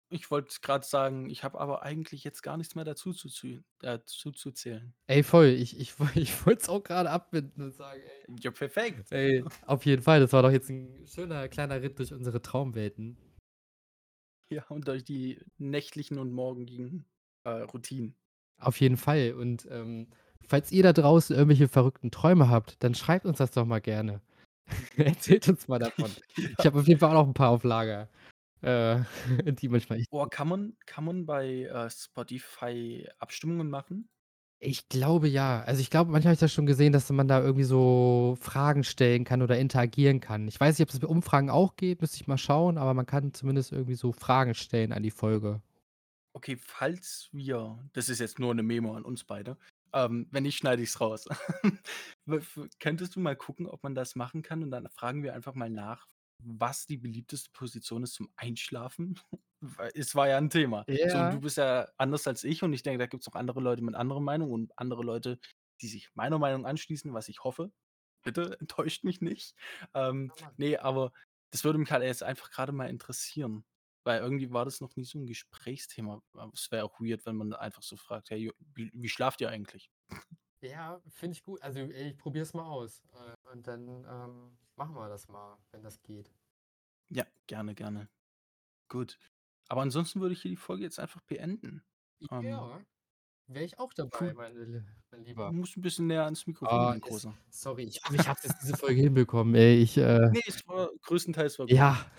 ich wollte gerade sagen, ich habe aber eigentlich jetzt gar nichts mehr dazu zu, zu, dazu zu zählen. Ey, voll. Ich, ich, ich wollte es auch gerade abbinden und sagen, ey. Ja, perfekt. Ey, auf jeden Fall. Das war doch jetzt ein schöner kleiner Ritt durch unsere Traumwelten. Ja, und durch die nächtlichen und morgigen äh, Routinen. Auf jeden Fall. Und ähm, falls ihr da draußen irgendwelche verrückten Träume habt, dann schreibt uns das doch mal gerne. Erzählt uns mal davon. Ich habe auf jeden Fall auch noch ein paar auf Lager, äh, die manchmal echt. Boah, kann man, kann man bei äh, Spotify Abstimmungen machen? Ich glaube ja. Also ich glaube, manchmal habe ich das schon gesehen, dass man da irgendwie so Fragen stellen kann oder interagieren kann. Ich weiß nicht, ob das bei Umfragen auch geht, müsste ich mal schauen, aber man kann zumindest irgendwie so Fragen stellen an die Folge. Okay, falls wir, das ist jetzt nur eine Memo an uns beide, ähm, wenn nicht, schneide ich es raus. Könntest du mal gucken, ob man das machen kann und dann fragen wir einfach mal nach, was die beliebteste Position ist zum Einschlafen? Es war ja ein Thema. So, und Ja. du bist ja anders als ich und ich denke, da gibt es auch andere Leute mit anderen Meinungen und andere Leute, die sich meiner Meinung anschließen, was ich hoffe. Bitte enttäuscht mich nicht. Ähm, nee, aber das würde mich halt jetzt einfach gerade mal interessieren. Weil irgendwie war das noch nie so ein Gesprächsthema. Es wäre auch weird, wenn man einfach so fragt, hey, wie, wie schlaft ihr eigentlich? Ja, finde ich gut. Also ich probiere es mal aus. Äh, Und dann ähm, machen wir das mal, wenn das geht. Ja, gerne, gerne. Gut. Aber ansonsten würde ich hier die Folge jetzt einfach beenden. Ähm, Ja, wäre ich auch dabei, mein Du Lieber. musst ein bisschen näher ans Mikrofon, Ah, mein Großer. sorry, ich, Ich habe jetzt diese Folge hinbekommen, ey. Ich, äh, Nee, es war größtenteils war gut. ja.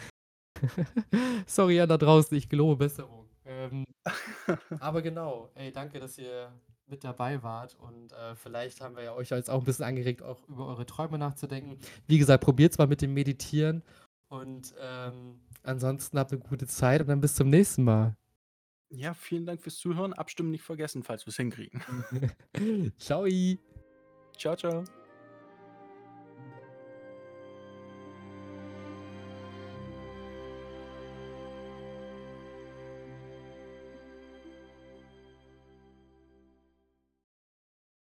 Sorry an da draußen, ich gelobe Besserung. Ähm, aber genau, ey, danke, dass ihr mit dabei wart und äh, vielleicht haben wir ja euch jetzt auch ein bisschen angeregt, auch über eure Träume nachzudenken. Wie gesagt, probiert mal mit dem Meditieren und ähm, ansonsten habt eine gute Zeit und dann bis zum nächsten Mal. Ja, vielen Dank fürs Zuhören. Abstimmen nicht vergessen, falls wir es hinkriegen. Ciao. Ciao, ciao.